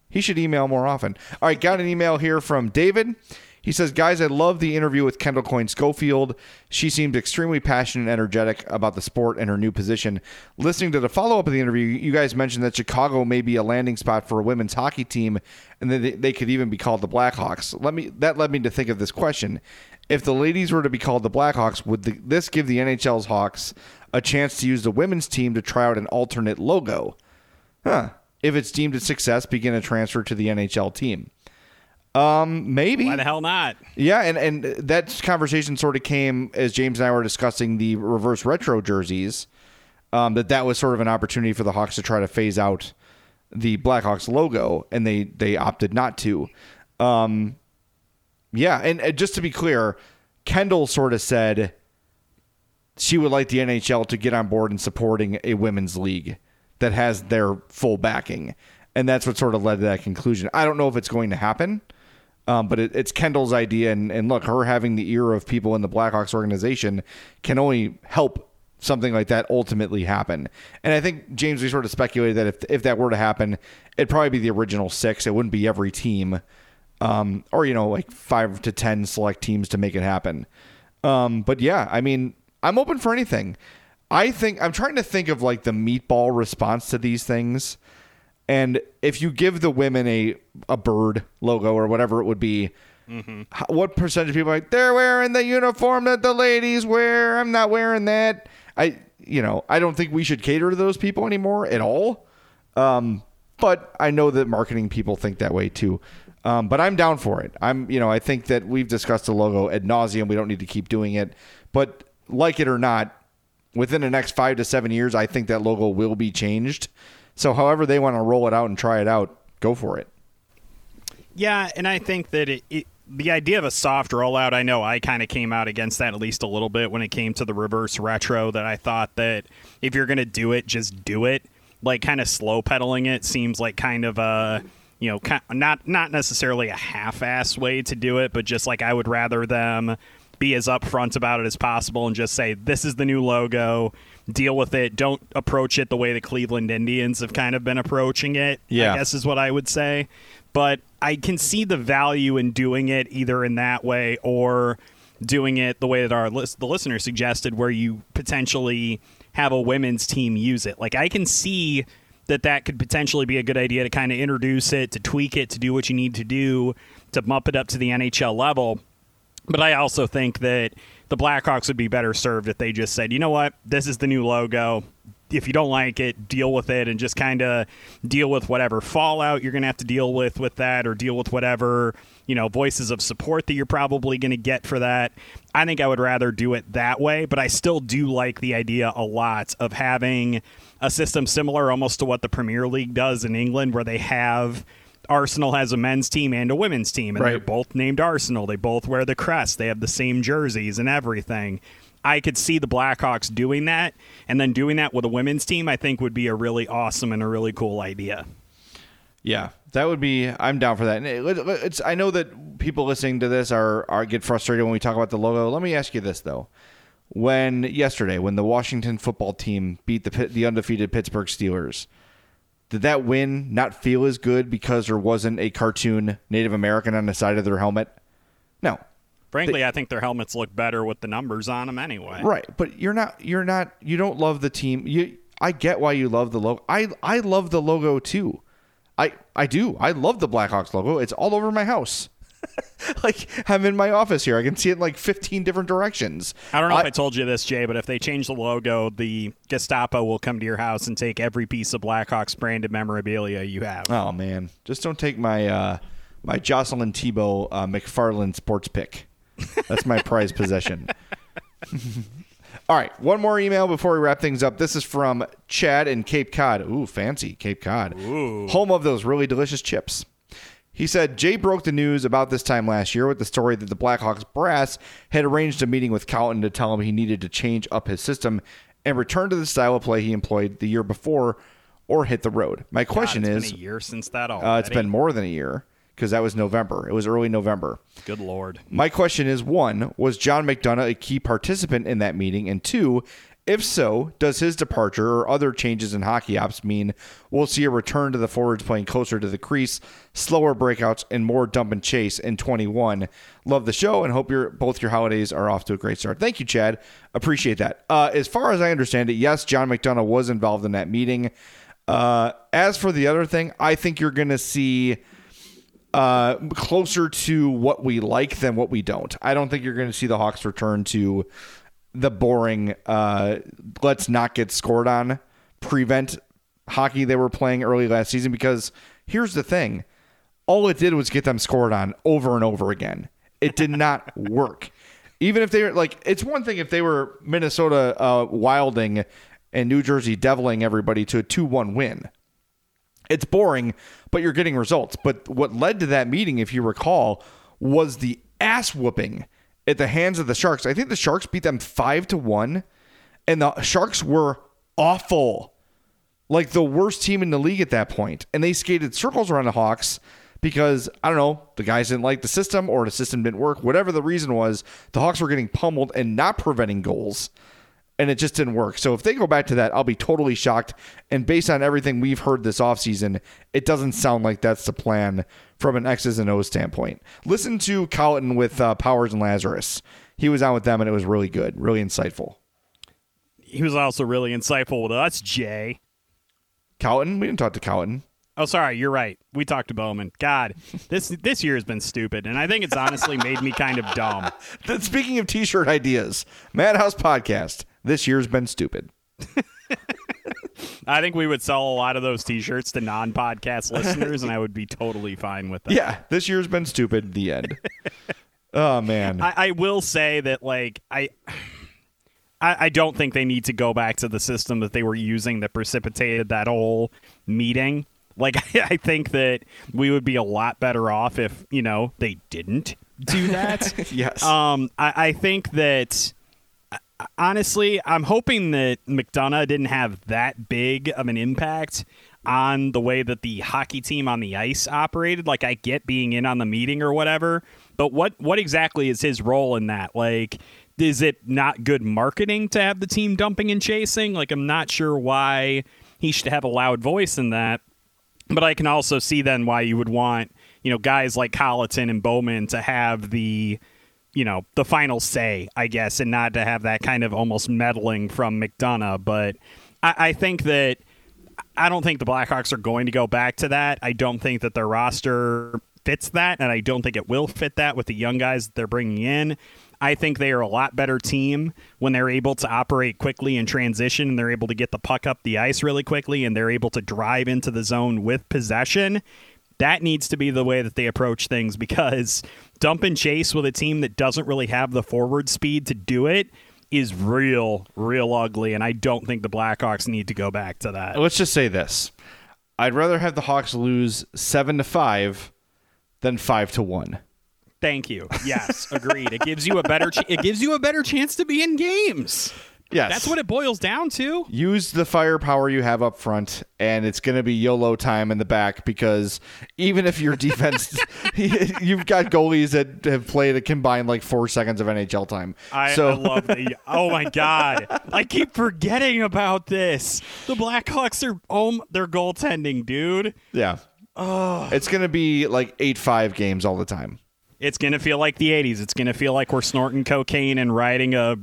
He should email more often. All right, got an email here from David. He says, Guys, I love the interview with Kendall Coyne Schofield. She seemed extremely passionate and energetic about the sport and her new position. Listening to the follow up of the interview, you guys mentioned that Chicago may be a landing spot for a women's hockey team and that they, they could even be called the Blackhawks. Let me that led me to think of this question. If the ladies were to be called the Blackhawks, would the, this give the NHL's Hawks a chance to use the women's team to try out an alternate logo? Huh. If it's deemed a success, begin a transfer to the NHL team. Um, maybe. Why the hell not? Yeah, and and that conversation sort of came as James and I were discussing the reverse retro jerseys. Um, that that was sort of an opportunity for the Hawks to try to phase out the Blackhawks logo, and they they opted not to. Um, yeah, and uh, just to be clear, Kendall sort of said she would like the NHL to get on board in supporting a women's league that has their full backing, and that's what sort of led to that conclusion. I don't know if it's going to happen. Um, but it, it's Kendall's idea, and, and look, her having the ear of people in the Blackhawks organization can only help something like that ultimately happen. And I think James, we sort of speculated that if if that were to happen, it'd probably be the original six. It wouldn't be every team, um, or you know, like five to ten select teams to make it happen. Um, but yeah, I mean, I'm open for anything. I think I'm trying to think of like the meatball response to these things. And if you give the women a a bird logo or whatever it would be, h- what percentage of people are like they're wearing the uniform that the ladies wear? I'm not wearing that. I you know I don't think we should cater to those people anymore at all. Um, but I know that marketing people think that way too. Um, but I'm down for it. I'm you know I think that we've discussed the logo ad nauseum. We don't need to keep doing it. But like it or not, within the next five to seven years, I think that logo will be changed. So, however they want to roll it out and try it out, go for it. Yeah, and I think that it, it the idea of a soft rollout, I know I kind of came out against that at least a little bit when it came to the reverse retro. That I thought that if you're going to do it, just do it. Like kind of slow pedaling it seems like kind of a you know not not necessarily a half-ass way to do it, but just like I would rather them be as upfront about it as possible and just say this is the new logo. Deal with it. Don't approach it the way the Cleveland Indians have kind of been approaching it. Yeah. I guess is what I would say. But I can see the value in doing it either in that way or doing it the way that our lis- the listener suggested, where you potentially have a women's team use it. Like I can see that that could potentially be a good idea to kind of introduce it, to tweak it, to do what you need to do to bump it up to the NHL level. But I also think that the Blackhawks would be better served if they just said, you know what, this is the new logo. If you don't like it, deal with it and just kind of deal with whatever fallout you're going to have to deal with with that or deal with whatever, you know, voices of support that you're probably going to get for that. I think I would rather do it that way, but I still do like the idea a lot of having a system similar almost to what the Premier League does in England where they have Arsenal has a men's team and a women's team, and they're both named Arsenal. They both wear the crest. They have the same jerseys and everything. I could see the Blackhawks doing that, and then doing that with a women's team. I think would be a really awesome and a really cool idea. Yeah, that would be. I'm down for that. And it, it's. I know that people listening to this are are get frustrated when we talk about the logo. Let me ask you this though: when yesterday when the Washington football team beat the the undefeated Pittsburgh Steelers. Did that win not feel as good because there wasn't a cartoon Native American on the side of their helmet? No. Frankly, they, I think their helmets look better with the numbers on them anyway. Right, but you're not you're not you don't love the team. You I get why you love the logo. I I love the logo too. I I do. I love the Blackhawks logo. It's all over my house. like I'm in my office here. I can see it in like 15 different directions. I don't know I, if I told you this, Jay, but if they change the logo, the Gestapo will come to your house and take every piece of Blackhawks branded memorabilia you have. Oh man, just don't take my uh, my Jocelyn Thibault uh, McFarlane sports pick. That's my prized possession. All right, one more email before we wrap things up. This is from Chad in Cape Cod. Ooh, fancy Cape Cod. Ooh. Home of those really delicious chips. He said Jay broke the news about this time last year with the story that the Blackhawks brass had arranged a meeting with Colliton to tell him he needed to change up his system and return to the style of play he employed the year before or hit the road. My question God, is a year since that uh, it's been more than a year because that was November. It was early November. Good lord. My question is one, was John McDonough a key participant in that meeting? And two, if so, does his departure or other changes in hockey ops mean we'll see a return to the forwards playing closer to the crease, slower breakouts, and more dump and chase in 21? Love the show and hope your both your holidays are off to a great start. Thank you, Chad. Appreciate that. Uh, as far as I understand it, yes, John McDonough was involved in that meeting. Uh, as for the other thing, I think you're going to see uh, closer to what we like than what we don't. I don't think you're going to see the Hawks return to the boring uh, let's not get scored on prevent hockey they were playing early last season because here's the thing. All it did was get them scored on over and over again. It did not work. Even if they were like it's one thing if they were minnesota uh, wilding and new jersey deviling everybody to a 2-1 win. It's boring but you're getting results. But what led to that meeting if you recall was the ass whooping at the hands of the Sharks. I think the Sharks beat them five to one, and the Sharks were awful, like the worst team in the league at that point. And they skated circles around the Hawks because I don't know, the guys didn't like the system or the system didn't work. Whatever the reason was, the Hawks were getting pummeled and not preventing goals. And it just didn't work. So if they go back to that, I'll be totally shocked. And based on everything we've heard this offseason, it doesn't sound like that's the plan from an X's and O's standpoint. Listen to Colliton with uh, Powers and Lazarus. He was on with them, and it was really good, really insightful. He was also really insightful with us, Jay. Colliton? We didn't talk to Colliton. Oh, sorry, you're right. We talked to Bowman. God, this this year has been stupid, and I think it's honestly made me kind of dumb. Speaking of T-shirt ideas, Madhouse Podcast. This year's been stupid. I think we would sell a lot of those T-shirts to non-podcast listeners, and I would be totally fine with that. Yeah, this year's been stupid. The end. oh man, I, I, will say that like I, I, I don't think they need to go back to the system that they were using that precipitated that whole meeting. Like I think that we would be a lot better off if you know they didn't do that. yes. Um, I, I think that honestly, I'm hoping that McDonough didn't have that big of an impact on the way that the hockey team on the ice operated. Like, I get being in on the meeting or whatever, but what what exactly is his role in that? Like, is it not good marketing to have the team dumping and chasing? Like, I'm not sure why he should have a loud voice in that. But I can also see then why you would want, you know, guys like Colliton and Bowman to have the you know the final say, I guess, and not to have that kind of almost meddling from McDonough. But I, I think that I don't think the Blackhawks are going to go back to that. I don't think that their roster fits that, and I don't think it will fit that with the young guys that they're bringing in. I think they are a lot better team when they're able to operate quickly in transition and they're able to get the puck up the ice really quickly and they're able to drive into the zone with possession that needs to be the way that they approach things because dump and chase with a team that doesn't really have the forward speed to do it is real, real ugly. And I don't think the Blackhawks need to go back to that. Let's just say this I'd rather have the Hawks lose seven to five than five to one. Thank you. Yes, agreed. it gives you a better ch- it gives you a better chance to be in games. Yes. That's what it boils down to. use the firepower you have up front, and it's going to be YOLO time in the back because even if your defense, you've got goalies that have played a combined like four seconds of NHL time. I, so I love the. Oh my god! I keep forgetting about this. The Blackhawks are home. oh their goaltending, dude. yeah, it's going to be like eight five games all the time. It's gonna feel like the '80s. It's gonna feel like we're snorting cocaine and riding a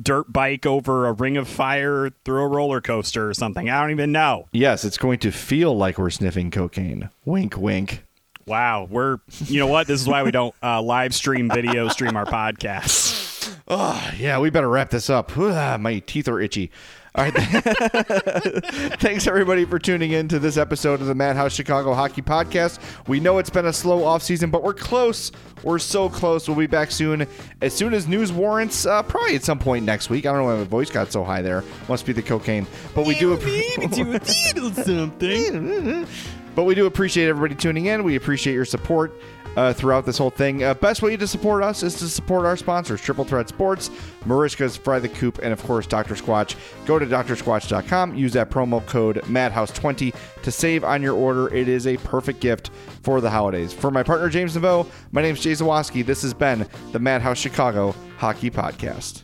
dirt bike over a ring of fire through a roller coaster or something. I don't even know. Yes, it's going to feel like we're sniffing cocaine. Wink, wink. Wow, we're you know what? This is why we don't uh, live stream video stream our podcast. Oh, yeah, we better wrap this up. Ah, my teeth are itchy. All right. Thanks, everybody, for tuning in to this episode of the Madhouse Chicago Hockey Podcast. We know it's been a slow offseason, but we're close. We're so close. We'll be back soon. As soon as news warrants, uh, probably at some point next week. I don't know why my voice got so high there. Must be the cocaine. But we do. something. But we do appreciate everybody tuning in. We appreciate your support uh, throughout this whole thing. Uh, best way to support us is to support our sponsors Triple Threat Sports, Marishka's Fry the Coop, and of course, Dr. Squatch. Go to drsquatch.com, use that promo code MADHOUSE20 to save on your order. It is a perfect gift for the holidays. For my partner, James Naveau, my name is Jay Zawaski. This has been the Madhouse Chicago Hockey Podcast.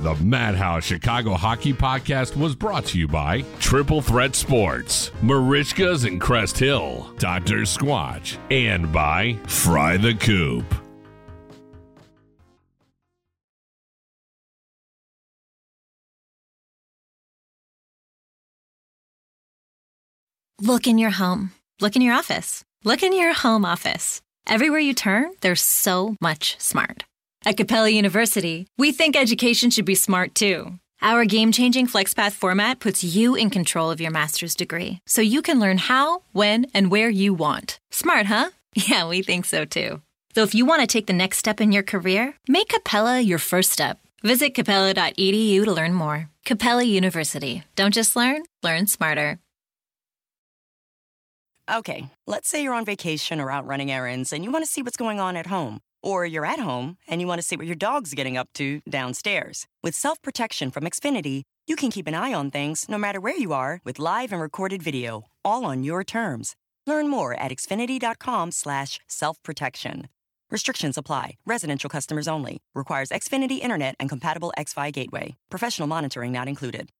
The Madhouse Chicago Hockey Podcast was brought to you by Triple Threat Sports, Marishka's in Crest Hill, Dr. Squatch, and by Fry the Coop. Look in your home. Look in your office. Look in your home office. Everywhere you turn, there's so much smart. At Capella University, we think education should be smart too. Our game changing FlexPath format puts you in control of your master's degree, so you can learn how, when, and where you want. Smart, huh? Yeah, we think so too. So if you want to take the next step in your career, make Capella your first step. Visit capella.edu to learn more. Capella University. Don't just learn, learn smarter. Okay, let's say you're on vacation or out running errands and you want to see what's going on at home. Or you're at home and you want to see what your dog's getting up to downstairs. With self protection from Xfinity, you can keep an eye on things no matter where you are with live and recorded video, all on your terms. Learn more at xfinity.com/slash self protection. Restrictions apply. Residential customers only. Requires Xfinity Internet and compatible X-Fi gateway. Professional monitoring not included.